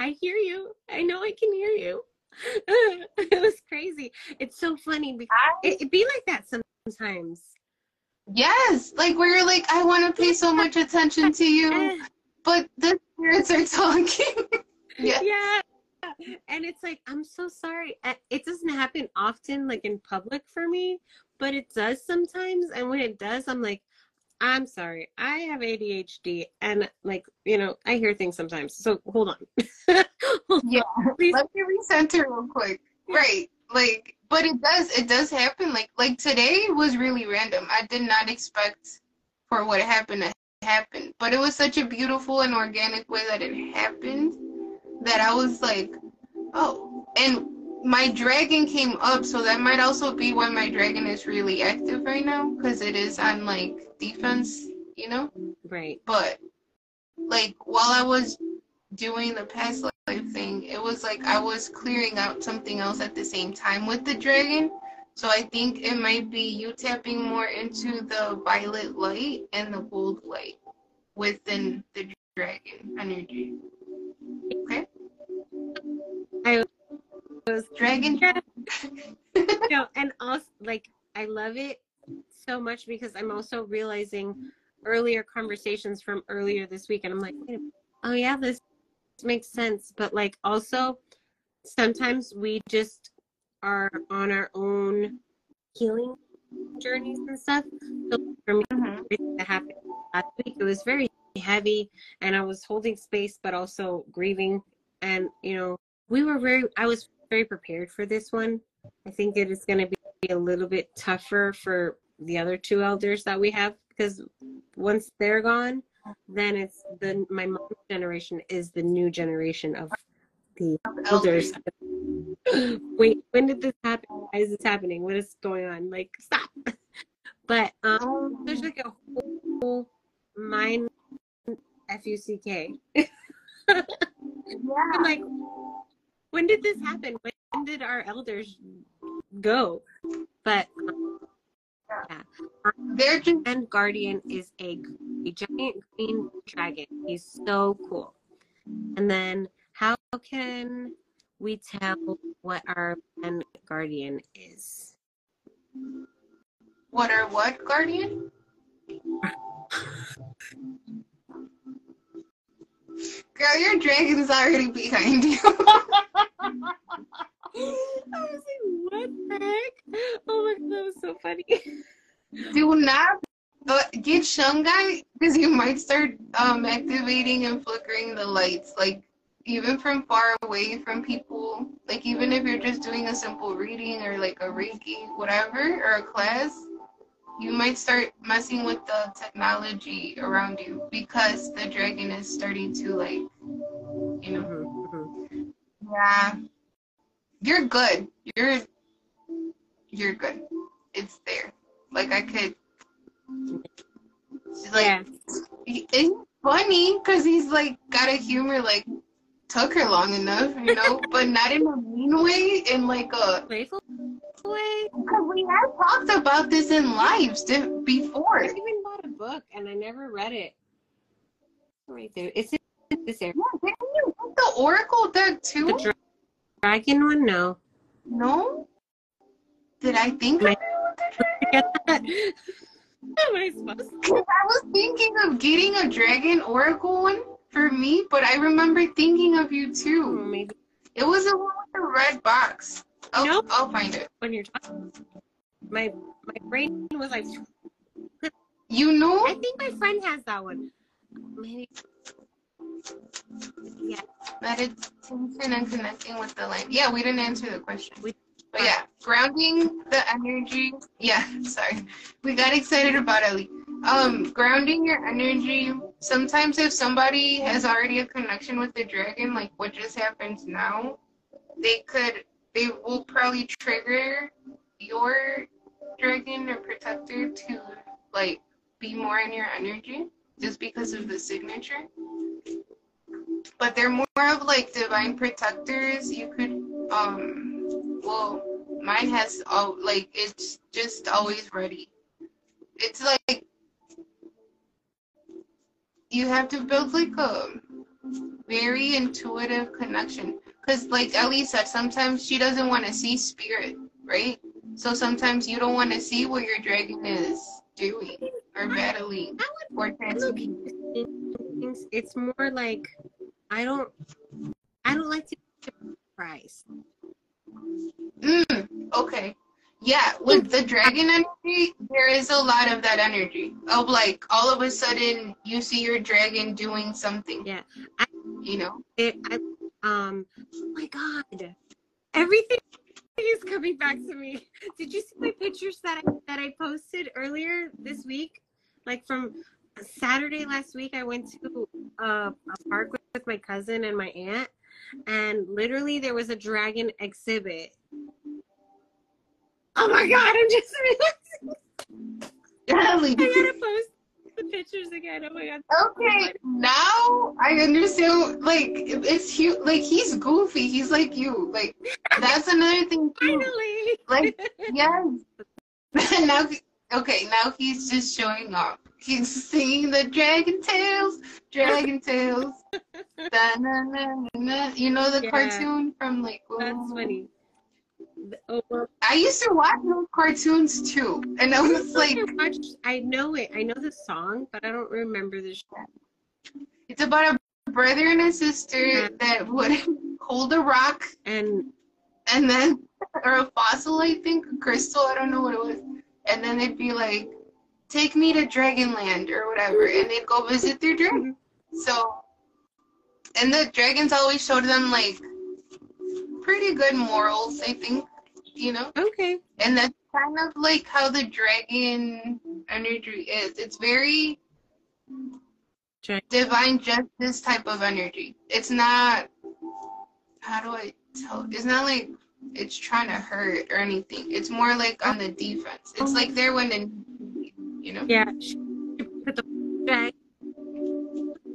I hear you. I know I can hear you. it was crazy. It's so funny because I, it, it be like that sometimes. Yes. Like where you're like, I want to pay so much attention to you, but the spirits are talking. yeah. yeah. And it's like, I'm so sorry. It doesn't happen often, like in public for me, but it does sometimes. And when it does, I'm like, I'm sorry. I have ADHD. And like, you know, I hear things sometimes. So hold on. Hold Yeah. please. Let me recenter real quick. Right. Like but it does it does happen. Like like today was really random. I did not expect for what happened to happen. But it was such a beautiful and organic way that it happened that I was like, oh. And my dragon came up, so that might also be why my dragon is really active right now, because it is on like defense, you know? Right. but like while I was doing the past life thing, it was like I was clearing out something else at the same time with the dragon. So I think it might be you tapping more into the violet light and the gold light within the dragon energy. Okay? I was Dragon. No, and also like I love it so much because I'm also realizing earlier conversations from earlier this week, and I'm like, Wait a minute. oh yeah, this makes sense. But like also, sometimes we just are on our own healing journeys and stuff. So for me, Mhm. everything that happened last week, it was very heavy, and I was holding space, but also grieving. And you know, we were very. I was very prepared for this one. I think it is going to be a little bit tougher for the other two elders that we have because once they're gone, then it's the my mom's generation is the new generation of the elders. Wait, when did this happen? Why is this happening? What is going on? Like, stop. But um, there's like a whole mind F U C K. Yeah. I'm like, when did this happen? When did our elders go? But um, yeah, They're just and guardian is a, a giant green dragon. He's so cool. And then how can we tell what our guardian is? what are what, Guardian? Girl, your dragon is already behind you. I was like, what the heck? Oh my god, that was so funny. Do not uh, get Shungai because you might start um, activating and flickering the lights. Like, even from far away from people, like, even if you're just doing a simple reading or like a Reiki, whatever, or a class, you might start messing with the technology around you because the dragon is starting to, like, you know. Mhm, mhm. Yeah. You're good. You're you're good. It's there. Like I could it's like yeah. it's funny because he's like got a humor like took her long enough, you know, but not in a mean way, in like a Playful way. because we have talked about this in lives before. I even bought a book and I never read it. Right there. It's in this area. Yeah, didn't you get the Oracle deck too? The dra- dragon one? No. no? Did I think of My- it the dragon? That? Am I supposed to? I was thinking of getting a Dragon Oracle one for me, but I remember thinking of you Oh, too. maybe It was the one with the red box. I'll, Nope. I'll find it. when you're talking. My my brain was like, You know? I think my friend has that one. Maybe. Yeah. Meditation and connecting with the land. Yeah, we didn't answer the question. We- But yeah, grounding the energy. Yeah, sorry. We got excited about Ellie. Um, grounding your energy. Sometimes if somebody has already a connection with the dragon, like what just happens now, they could they will probably trigger your dragon or protector to like be more in your energy just because of the signature but they're more of like divine protectors. You could, um, well, mine has all like it's just always ready. It's like you have to build like a very intuitive connection. Cause like Ellie said, sometimes she doesn't want to see spirit, right? So sometimes you don't want to see what your dragon is doing or battling or transmuting. okay with things. It's more like I don't I don't like to surprised. Mm, okay. Yeah, with the dragon energy, there is a lot of that energy. Of like all of a sudden you see your dragon doing something. Yeah. I, You know? It I um oh my god. Everything is coming back to me. Did you see my pictures that I that I posted earlier this week? Like from Saturday last week I went to uh, a park with, with my cousin and my aunt and literally there was a dragon exhibit. Oh my god, I'm just realizing I gotta post the pictures again. Oh my god. okay, now I understand. Like it's cute. Like he's goofy. He's like you. Like that's another thing too. Finally. Like yes. now, okay, now he's just showing off. He's singing the Dragon Tales, Dragon Tales. Da-na-na-na-na. You know the Yeah. cartoon from like. That's oh. funny. Oh, I used to watch those cartoons too, and I was like, I watched, I know it. I know the song, but I don't remember the show. it's about a brother and a sister Yeah. that would hold a rock And and then, or a fossil, I think, a crystal, I don't know what it was, and then they'd be like, take me to Dragonland or whatever, and they'd go visit their dragon. Mm-hmm. So, and the dragons always showed them like pretty good morals, I think, you know? okay, And that's kind of like how the dragon energy is. It's very divine justice type of energy. It's not, how do I tell? It's not like it's trying to hurt or anything. It's more like on the defense. It's like there when the, you know? yeah. she Put the drag,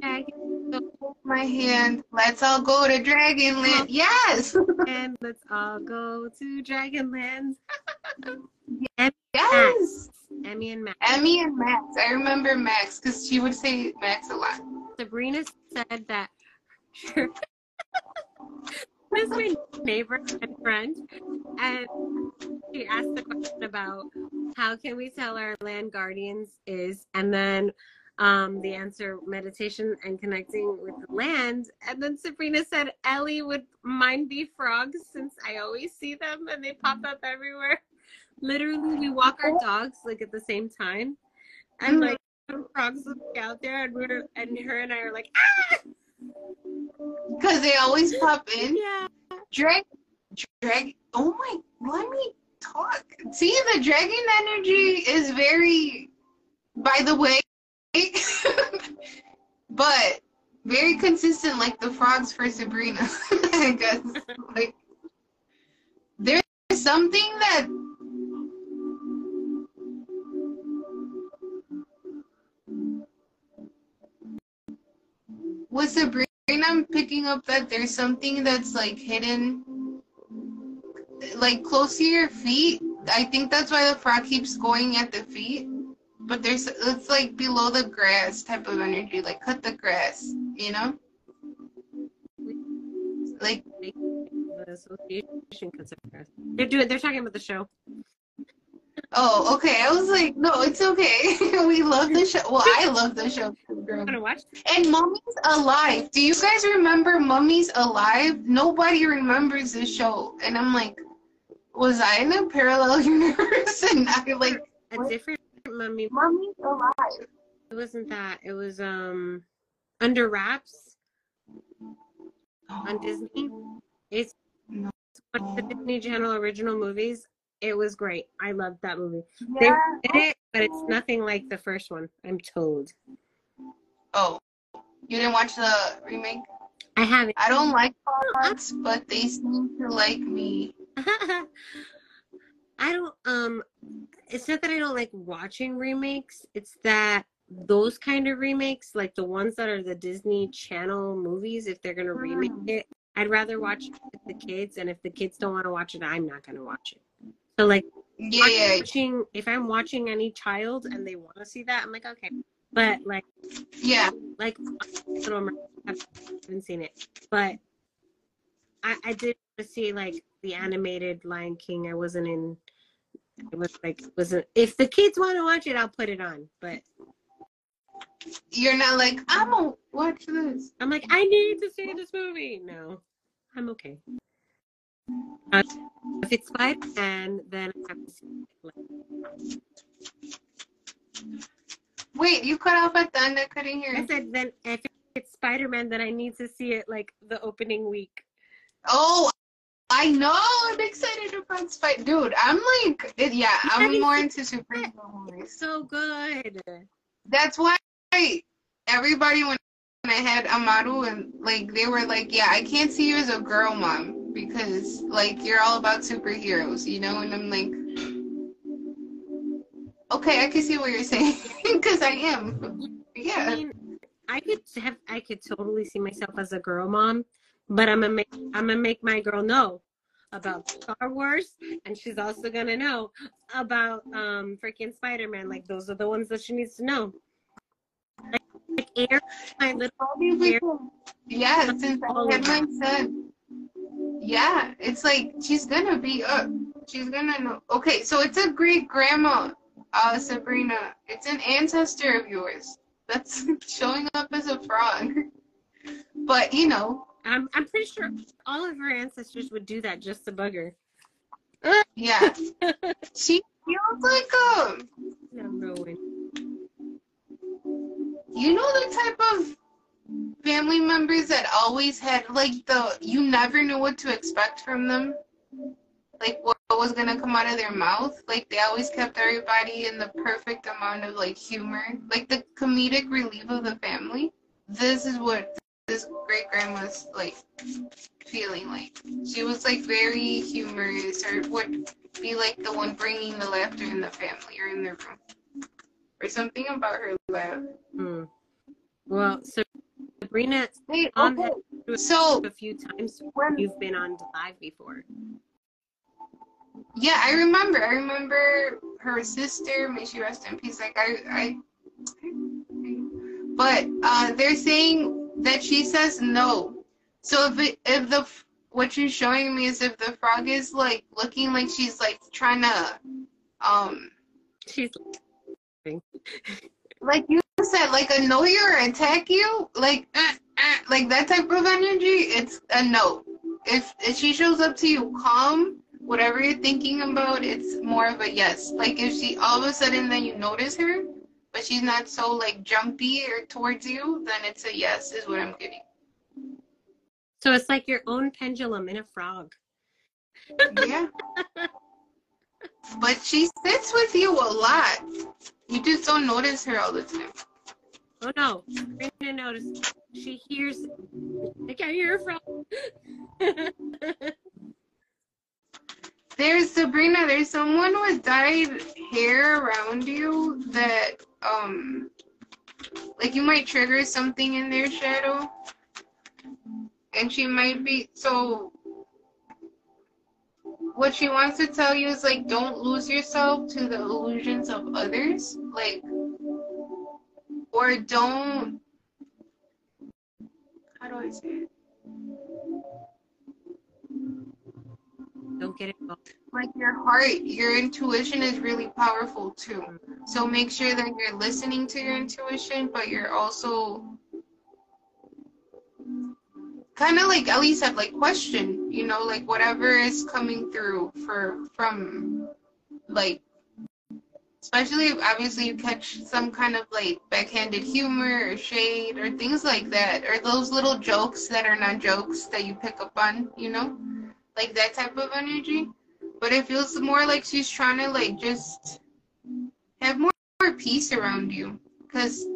dragon my hand. Let's all go to Dragonland. Yes. and let's all go to Dragonland. yes. Emmy and Max. Emmy and Max. I remember Max because she would say Max a lot. Sabrina said that this is my neighbor and friend, and she asked the question about how can we tell our land guardians is, and then um, the answer meditation and connecting with the land. And then Sabrina said Ellie would mind be frogs since I always see them and they pop up everywhere. Literally, we walk our dogs like at the same time, and like frogs would be out there, and we're and her and I are like ah. Because they always pop in. Yeah. Drag, drag. Oh my! Let me talk. See, the dragon energy is very. By the way, but very consistent, like the frogs for Sabrina. I guess. Like there's something that. With Sabrina, I'm picking up that there's something that's like hidden, like close to your feet. I think that's why the frog keeps going at the feet but there's it's like below the grass type of energy like cut the grass you know? Like association considers. They're doing they're talking about the show. Oh okay. I was like no it's okay. We love the show. Well i love the show. Want to watch? And Mummies Alive. Do you guys remember Mummies Alive? Nobody remembers this show. And i'm like was i in a parallel universe? And i like a different mummy Mummies Alive it wasn't that. It was um under wraps. On disney. It's No. one of the disney channel original movies. It was great. I loved that movie. Yeah. they did it but it's nothing like the first one i'm told. Oh. You didn't watch the remake? I haven't. I don't like frogs but they seem to like me I don't um it's not that I don't like watching remakes, it's that those kind of remakes, like the ones that are the Disney Channel movies, if they're gonna remake Mm. it, I'd rather watch it with the kids and if the kids don't want to watch it, I'm not gonna watch it. So like yeah yeah watching if I'm watching any child and they want to see that, I'm like, okay. But like yeah like Little Mermaid, I haven't seen it, but I I did see like the animated Lion King. I wasn't in. It was like wasn't. If the kids want to watch it, I'll put it on. But you're not like i'm gonna watch this I'm like, I need to see this movie. No, I'm okay. Uh, if it's Spider Man, then I have to see it. wait you cut off at the end i couldn't hear I said then if it's Spider Man, then I need to see it like the opening week. oh i know i'm excited about spider dude i'm like it, yeah i'm more into superhero movies So good. that's why everybody when I had Amaru and like they were like, yeah, I can't see you as a girl mom because like you're all about superheroes, you know, and I'm like, okay, I can see what you're saying because I am, I yeah, mean, I could have, I could totally see myself as a girl mom, but I'm gonna make, I'm gonna make my girl know about Star Wars, and she's also gonna know about um freaking Spider Man. Like those are the ones that she needs to know. Like, like Air, my little yeah. Since I had my son, yeah, it's like she's gonna be up. She's gonna know. Okay, so it's a great grandma, uh, Sabrina. It's an ancestor of yours that's showing up as a frog. But you know, I'm, I'm pretty sure all of her ancestors would do that just to bug her. yeah, she feels like a. No, no way. You know the type of family members that always had like the you never knew what to expect from them. Like what was gonna come out of their mouth. Like they always kept everybody in the perfect amount of like humor. Like the comedic relief of the family. This is what this great grandma's like feeling like. She was like very humorous or would be like the one bringing the laughter in the family or in their room. Or something about her laugh. Hmm. Well, so Sabrina, Wait, okay. So a few times when you've been on live before. Yeah, I remember. I remember her sister. May she rest in peace. Like I, I. But uh, they're saying that she says no. So if it, if the what you're showing me is if the frog is like looking like she's like trying to, um, She's like you said, like annoy you or attack you, like uh, uh, like that type of energy. It's a no. If if she shows up to you calm whatever you're thinking about, it's more of a yes. Like if she all of a sudden then you notice her, but she's not so like jumpy or towards you, then it's a yes, is what I'm getting. so it's like your own pendulum in a frog. Yeah. but she sits with you a lot. You just don't notice her all the time. Oh no, Sabrina notice. She hears. I can't hear her frog. There's Sabrina, there's someone with dyed hair around you that um like you might trigger something in their shadow. And she might be so what she wants to tell you is like don't lose yourself to the illusions of others. Like or don't how do I say it? Don't get involved. like your heart, your intuition is really powerful too. So make sure that you're listening to your intuition, but you're also kind of like Ellie said, like question, you know, like whatever is coming through for from like especially if obviously you catch some kind of like backhanded humor or shade or things like that, or those little jokes that are not jokes that you pick up on, you know? Like that type of energy. But it feels more like she's trying to like just have more, more peace around you. Because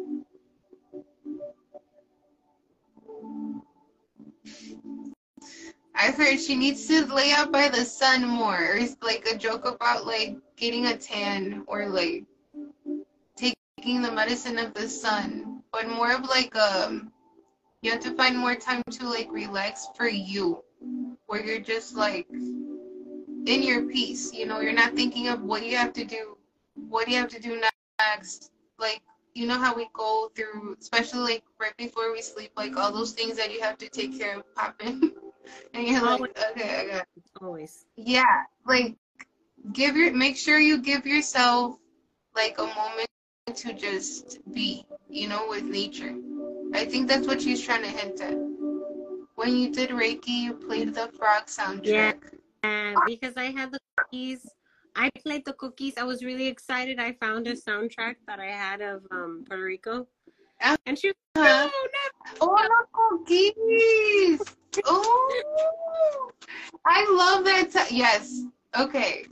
I've heard she needs to lay out by the sun more. Or it's like a joke about like getting a tan or like taking the medicine of the sun, but more of like um you have to find more time to like relax for you, where you're just like in your peace. You know, you're not thinking of what you have to do, what do you have to do next. Like, you know how we go through, especially like right before we sleep, like all those things that you have to take care of popping. and you're like, Always. okay, I got Always. Yeah, like give your make sure you give yourself like a moment to just be, you know, with nature. I think that's what she's trying to hint at. When you did Reiki, you played the frog soundtrack. Yeah. And because I had the cookies, I played the cookies. I was really excited. I found a soundtrack that I had of um, Puerto Rico. Ah. And she was Uh-huh. no, Oh, the cookies! Oh, I love that. T- yes. Okay.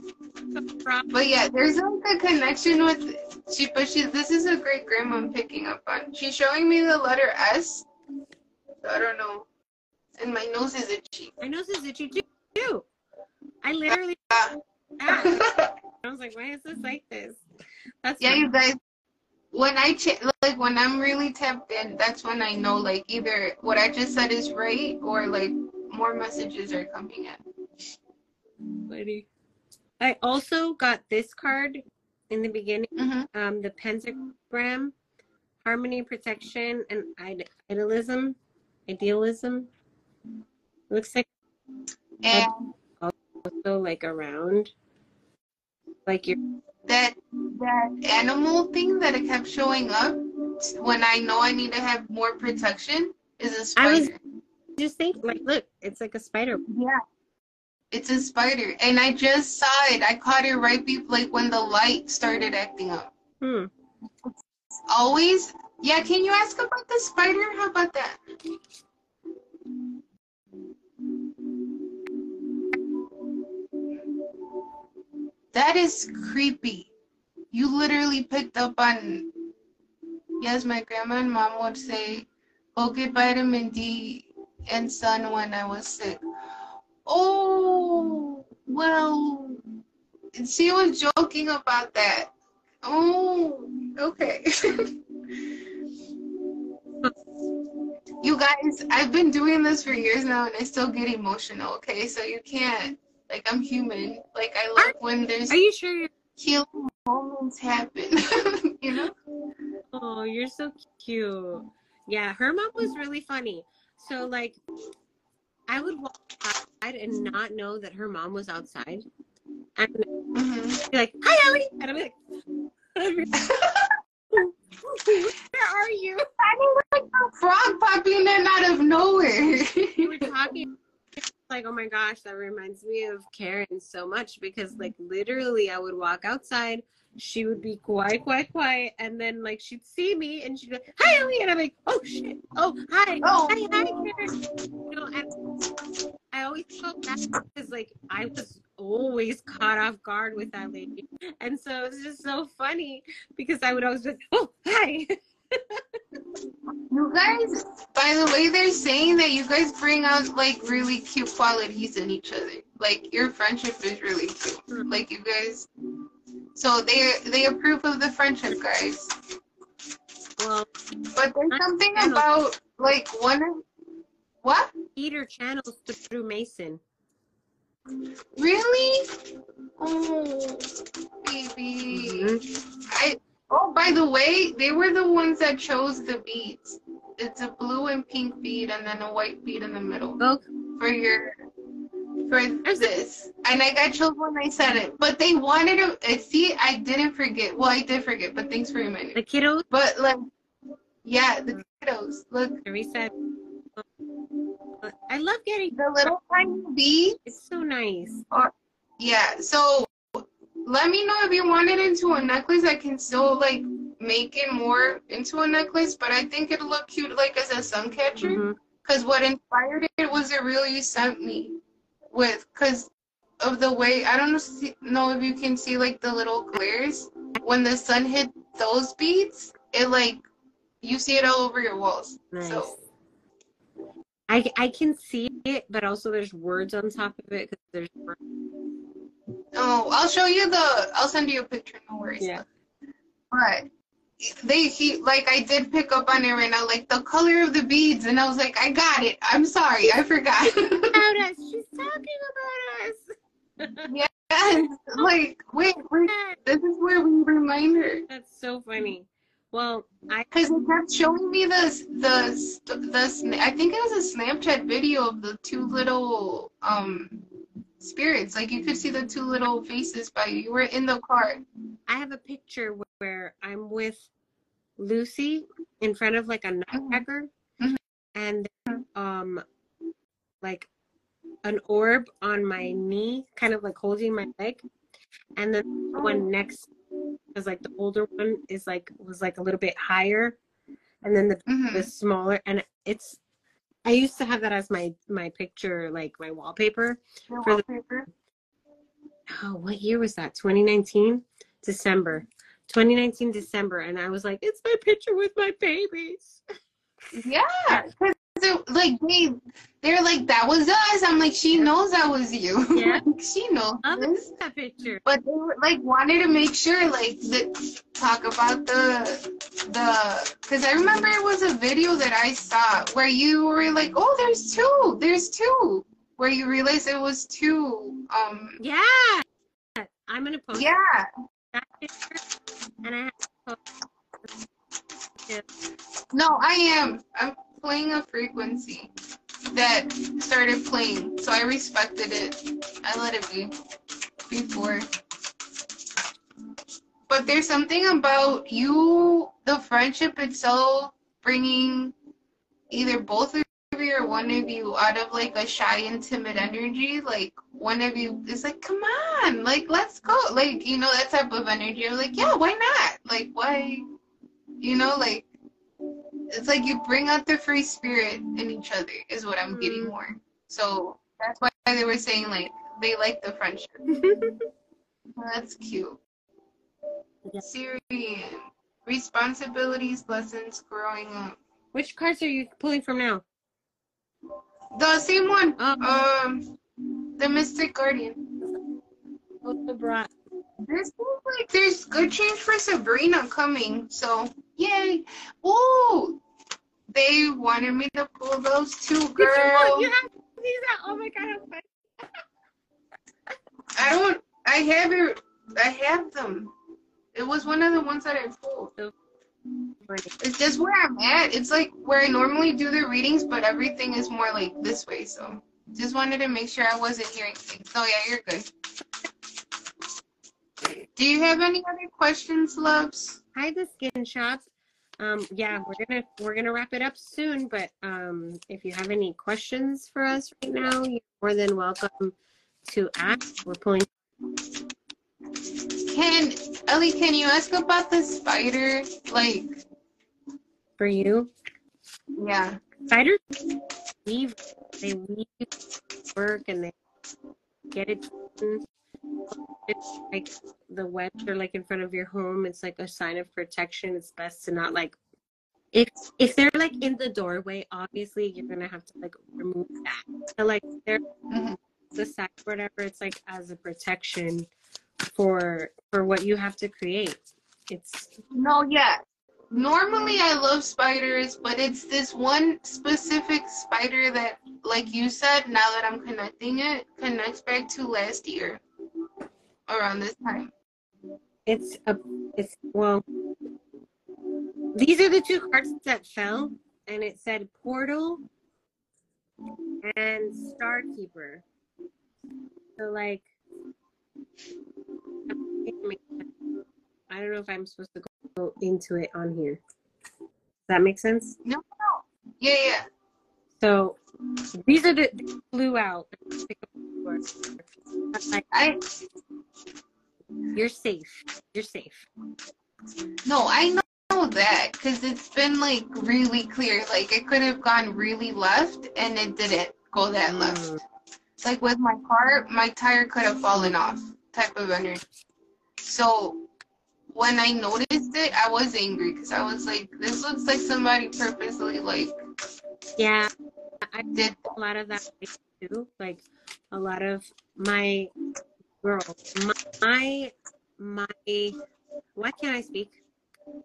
But yeah, there's like a connection with she. But she. This is a great grandma I'm picking up on. She's showing me the letter S. So I don't know. And my nose is itchy. My nose is itchy too. I literally Ah. asked. I was like, why is this like this? That's yeah, you guys. When I ch- like when I'm really tapped in, that's when I know like either what I just said is right or like more messages are coming in. Lady. I also got this card in the beginning, hmm um, the pentagram, harmony, protection, and idealism. Idealism. Looks like And also like around, like you're. that that animal thing that it kept showing up when I know I need to have more protection is a spider. I was- Just think, like, look, it's like a spider. Yeah. It's a spider. And I just saw it. I caught it right before like when the light started acting up. Hmm. Always yeah, can you ask about the spider? How about that? That is creepy. You literally picked up on yes, my grandma and mom would say, Go get vitamin D and sun when I was sick. Oh, well, she was joking about that. Oh, okay. You guys, I've been doing this for years now and I still get emotional, okay? So you can't. Like, I'm human. Like, I love when there's Are you sure you're healing moments happen. you know? Oh, you're so cute. Yeah, her mom was really funny. So like I would walk outside and not know that her mom was outside. And hmm be like, Hi Ellie and I'm like, I'd be like, Where are you? I mean, like a frog popping in out of nowhere. You were talking like, oh my gosh, that reminds me of Karen so much because mm-hmm. like literally I would walk outside, she would be quiet, quiet, quiet, and then like she'd see me and she'd be like, Hi Ellie and I'm like, Oh shit, oh hi, Oh. hi, hi Karen. You know, and I always felt bad because like I was always caught off guard with that lady. And so it's just so funny because I would always be like, Oh, hi. You guys, by the way, they're saying that you guys bring out like really cute qualities in each other. Like your friendship is really cute. Like you guys, so they they approve of the friendship, guys. Well, But there's something about like one of what Peter channels to through Mason. really? Oh, baby. Mhm. I oh by the way, they were the ones that chose the beads. It's a blue and pink bead and then a white bead in the middle Oh, for your for this. And I got chilled when I said it. But they wanted to uh, see I didn't forget. Well I did forget, but thanks for reminding the kiddos, But like yeah, the kiddos. Look Teresa. I love getting. the little tiny bead. It's so nice. Yeah, so let me know if you want it into a necklace. I can still like make it more into a necklace, but I think it'll look cute like as a sun catcher. Mhm. Because what inspired it was a reel you sent me with, because of the way, I don't know, know if you can see like the little glares. When the sun hit those beads, it like, you see it all over your walls. Nice. So, I I can see it, but also there's words on top of it because there's. Oh, I'll show you the, I'll send you a picture, no worries. Yeah. But they, he, like, I did pick up on it right now, like the color of the beads, and I was like, I got it. I'm sorry, I forgot. About us. She's talking about us. yes, like, wait, wait, this is where we remind her. That's so funny. Well, I Because it kept showing me the the the I think it was a Snapchat video of the two little um spirits. Like you could see the two little faces by you. You were in the car. I have a picture where I'm with Lucy in front of like a nutcracker, Mhm. and um, like an orb on my knee, kind of like holding my leg, and then the one next is like the older one is like was like a little bit higher, and then the the smaller, and it's. I used to have that as my my picture, like my wallpaper. Your for the- wallpaper. oh, what year was that? 2019, December. 2019 December, and I was like, it's my picture with my babies. Yeah, because like they they're like that was us. I'm like she knows that was you. Yeah. Like, she knows. I this. that picture. But they were, like wanted to make sure like the talk about the the because I remember it was a video that I saw where you were like, oh, there's two, there's two, where you realized it was two. Um, Yeah, I'm gonna post yeah, that picture, and I have to post no, I am. I'm playing a frequency that started playing, so I respected it. I let it be before. But there's something about you, the friendship itself, bringing either both of you or one of you out of like a shy and timid energy. Like one of you is like, "Come on, like let's go," like you know that type of energy. I'm like, "Yeah, why not? Like why?" You know, like it's like you bring out the free spirit in each other is what I'm getting Mhm. more. So that's why they were saying like they like the friendship. That's cute. Yeah. Sirian responsibilities, lessons growing up. Which cards are you pulling from now? The same one. Oh, Um, the Mystic Guardian. also brought. There's seems like there's good change for Sabrina coming. So yay! Ooh, they wanted me to pull those two, Did you, you have these out? Oh my god. I don't. I have it. I have them. It was one of the ones that I pulled. It's just where I'm at. It's like where I normally do the readings, but everything is more like this way. So just wanted to make sure I wasn't hearing things. So yeah, you're good. Do you have any other questions, loves? Hi, the skin shop. Um, yeah, we're gonna we're gonna wrap it up soon, but um, if you have any questions for us right now, you're more than welcome to ask. We're pulling Can Ellie? Can you ask about the spider? Like, for you. yeah. Spiders leave. They leave work and they get it. done. It's like the webs are like in front of your home. It's like a sign of protection. It's best to not like if if they're like in the doorway. Obviously, you're gonna have to like remove that. So like they're Mhm. the side whatever. It's like as a protection for for what you have to create. It's No, yeah. Normally I love spiders, but it's this one specific spider that, like you said, now that I'm connecting it, connects back to last year around this time. it's a it's well. These are the two cards that fell, and it said portal and star keeper. So like, I don't know if I'm supposed to go into it on here. Does that make sense? No. no. Yeah, yeah. So these are the flew out. Like, I you're safe. You're safe. no, I know that because it's been like really clear. Like it could have gone really left, and it didn't go that left. Mm. like with my car, my tire could have fallen off type of energy. So when I noticed it, I was angry because I was like, this looks like somebody purposely like Yeah, I did a lot of that too. Like a lot of my girl, my my why can't I speak?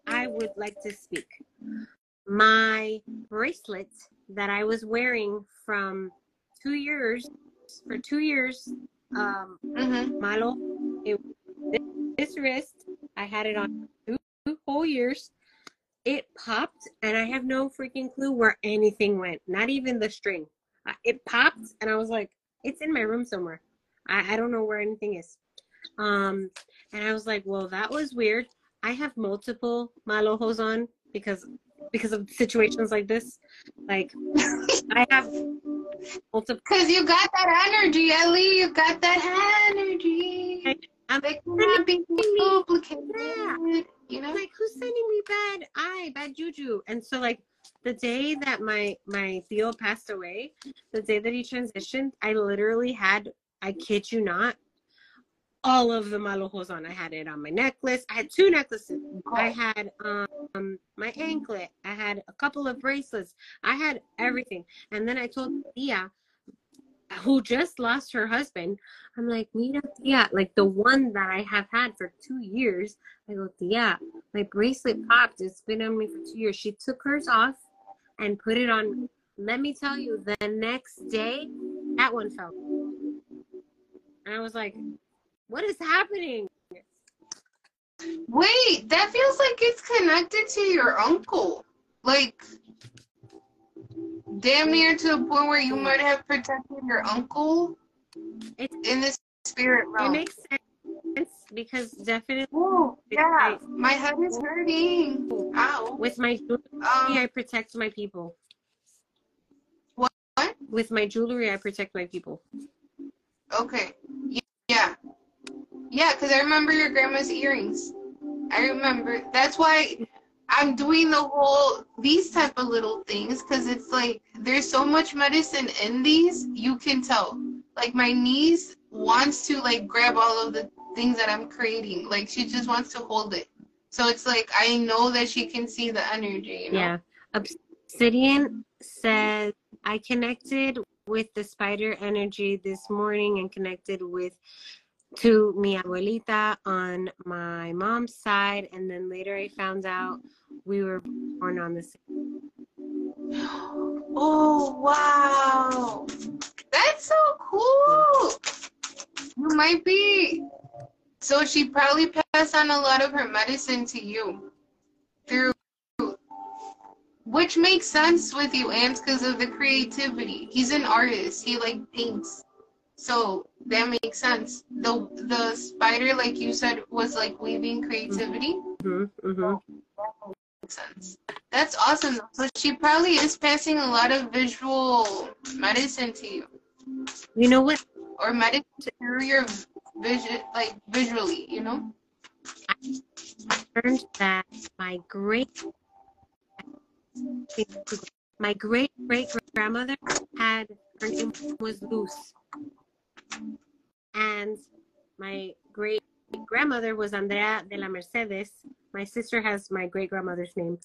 I would like to speak. My bracelet that I was wearing from two years for two years, um, hmm Milo, it, this wrist, I had it on two, two whole years. It popped, and I have no freaking clue where anything went. Not even the string. It popped, and I was like, "It's in my room somewhere. I, I don't know where anything is." Um, and I was like, "Well, that was weird." I have multiple malojos on because because of situations like this. Like, I have multiple. Cause you got that energy, Ellie. You got that energy. I'm They cannot be. Yeah. You know. like who's sending me bad eye bad juju and so like the day that my my theo passed away the day that he transitioned i literally had i kid you not all of the malojos on i had it on my necklace i had two necklaces i had um my anklet i had a couple of bracelets i had everything and then i told tia who just lost her husband i'm like mira tia like the one that i have had for two years i go tia my bracelet popped. It's been on me for two years. She took hers off and put it on. Let me tell you, the next day, that one fell. And I was like, what is happening? Wait, that feels like it's connected to your uncle. Like, damn near to the point where you might have protected your uncle It's, in this spirit realm. it makes sense because definitely Oh, yeah. My head is hurting. Ow. with my jewelry, Um, I protect my people. What? With my jewelry, I protect my people. Okay. Yeah. Yeah, because I remember your grandma's earrings. I remember. That's why I'm doing the whole, these type of little things, because it's like, there's so much medicine in these, you can tell. Like, my niece wants to, like, grab all of the things that I'm creating. Like, she just wants to hold it. So it's like, I know that she can see the energy, you know? Yeah. Obsidian says, I connected with the spider energy this morning and connected with to mi abuelita on my mom's side. And then later I found out we were born on the same. Oh wow. That's so cool. You might be so she probably passed on a lot of her medicine to you which makes sense with you, Ants, because of the creativity. He's an artist. He like paints. So that makes sense. The the spider, like you said, was like weaving creativity. Mm-hmm, mm-hmm. Makes sense. That's awesome. So she probably is passing a lot of visual medicine to you, You know what? or medicine through your vision, like visually. You know. I learned that my great my great great grandmother had her name was Luz, and my great grandmother was Andrea de la Mercedes. My sister has my great grandmother's name.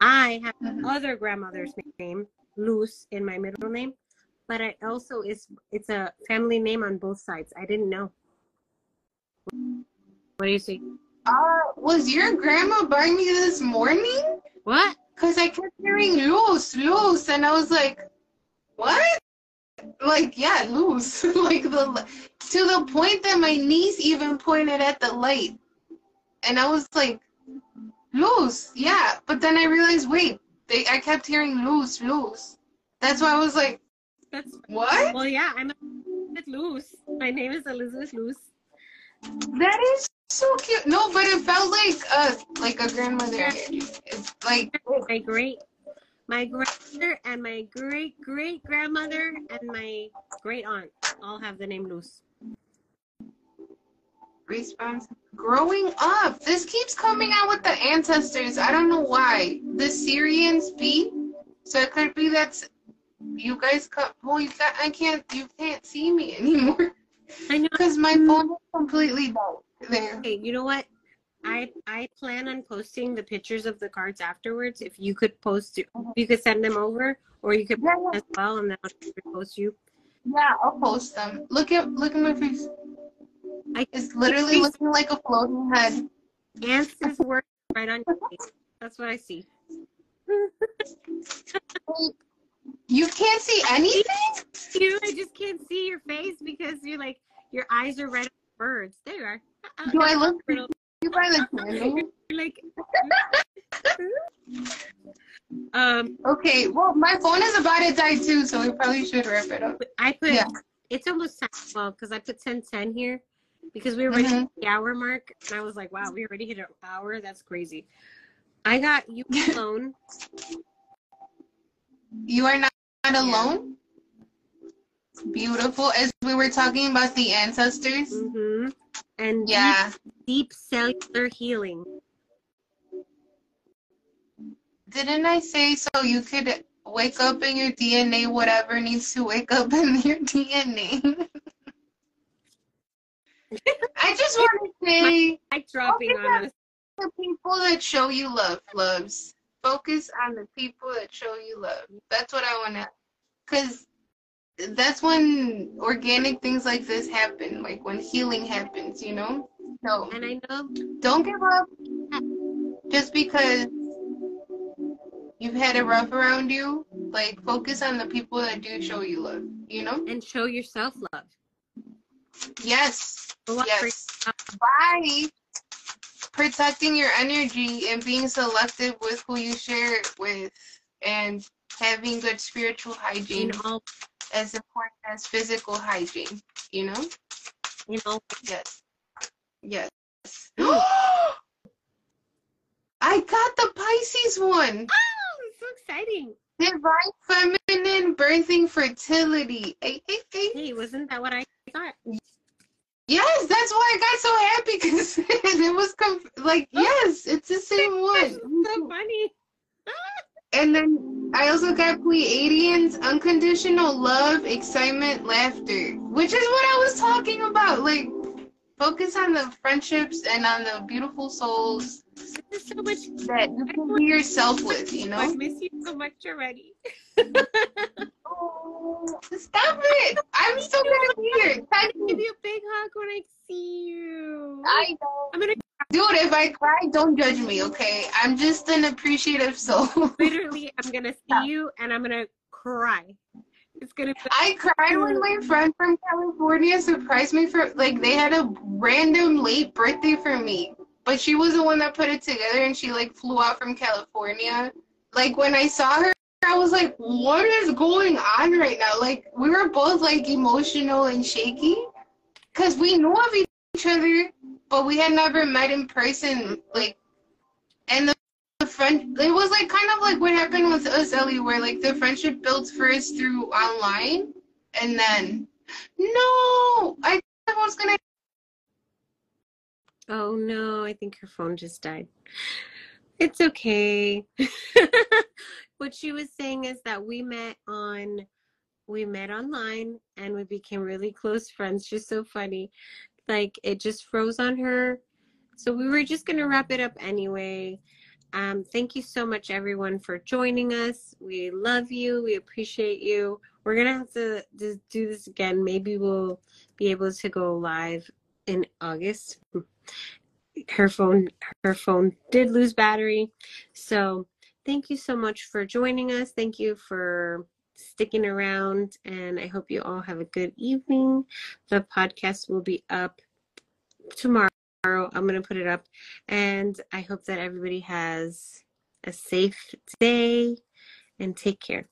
I have other grandmother's name, Luz, in my middle name, but I also is it's a family name on both sides. I didn't know. What do you see? Uh, was your grandma by me this morning? What? Cause I kept hearing loose, loose, and I was like, what? Like, yeah, loose. like the to the point that my niece even pointed at the light, and I was like, loose, yeah. But then I realized, wait, they I kept hearing loose, loose. That's why I was like, That's what? Well, yeah, I'm a Elizabeth Luz. My name is Elizabeth Luz. That is so cute. No, but it felt like a like a grandmother. It's like oh, My great, my grandmother and my great great grandmother and my great aunt all have the name Luz. response. Growing up, this keeps coming out with the ancestors. I don't know why. The Sirians be, so it could be that's you guys. Cut, well, you got. I can't. You can't see me anymore I know. because my phone is completely dark. There. Okay, you know what? I I plan on posting the pictures of the cards afterwards. If you could post, uh-huh. you could send them over, or you could Yeah, post yeah. as well, and then I'll post you. Yeah, I'll post them. Look at look at my face. I- It's literally looking like a floating head. Answers work right on your face. That's what I see. You can't see anything. You, I just can't see your face because you're like your eyes are red birds. There you are. Uh, Do I look you by the candle? Like. um, Okay, well, my phone is about to die too, so we probably should wrap it up. I put Yeah. it's almost ten. Well, because I put ten ten here because we already Mhm. hit the hour mark, and I was like, wow, we already hit an hour. That's crazy. I got you alone. You are not, not alone. Beautiful. As we were talking about the ancestors. hmm And Yeah. deep, deep cellular healing. Didn't I say so you could wake up in your DNA, whatever needs to wake up in your DNA? I just want to say Like dropping on us. the people that show you love, loves. Focus on the people that show you love. That's what I want to, because that's when organic things like this happen, like when healing happens, you know? So And I know don't give up just because you've had it rough around you. Like, focus on the people that do show you love, you know? and show yourself love. Yes. Yes. By protecting your energy and being selective with who you share it with and having good spiritual hygiene in all as important as physical hygiene, you know? You know? Yes. Yes. I got the Pisces one. Oh, it's so exciting. Divine feminine birthing fertility. Hey, hey, hey. Hey, wasn't that what I thought? Yes, that's why I got so happy because it was conf- like, yes, it's the same one. so funny. And then I also got Pleiadians, unconditional love, excitement, laughter, which is what I was talking about. Like, focus on the friendships and on the beautiful souls There's so much. that you can be yourself with, you know? I miss you so much already. Stop it! I'm still gonna be here. Time Give you a big hug when I see you. I know. I'm gonna Dude, if I cry, don't judge me, okay? I'm just an appreciative soul. Literally, I'm gonna see you and I'm gonna cry. It's gonna. Be- I cried when my friend from California surprised me for like they had a random late birthday for me, but she was the one that put it together and she like flew out from California. Like when I saw her, I was like, "What is going on right now?" Like we were both like emotional and shaky because we knew of each other, but we had never met in person. Like, and the the friend it was like kind of like what happened with us ellie where like the friendship built first through online and then no i was gonna oh no i think her phone just died it's okay what she was saying is that we met on we met online and we became really close friends just so funny like it just froze on her so we were just gonna wrap it up anyway um, thank you so much, everyone, for joining us. We love you. We appreciate you. We're gonna have to do this again. Maybe we'll be able to go live in August. Her phone, her phone did lose battery, so thank you so much for joining us. Thank you for sticking around, and I hope you all have a good evening. The podcast will be up tomorrow. I'm going to put it up. And I hope that everybody has a safe day and take care.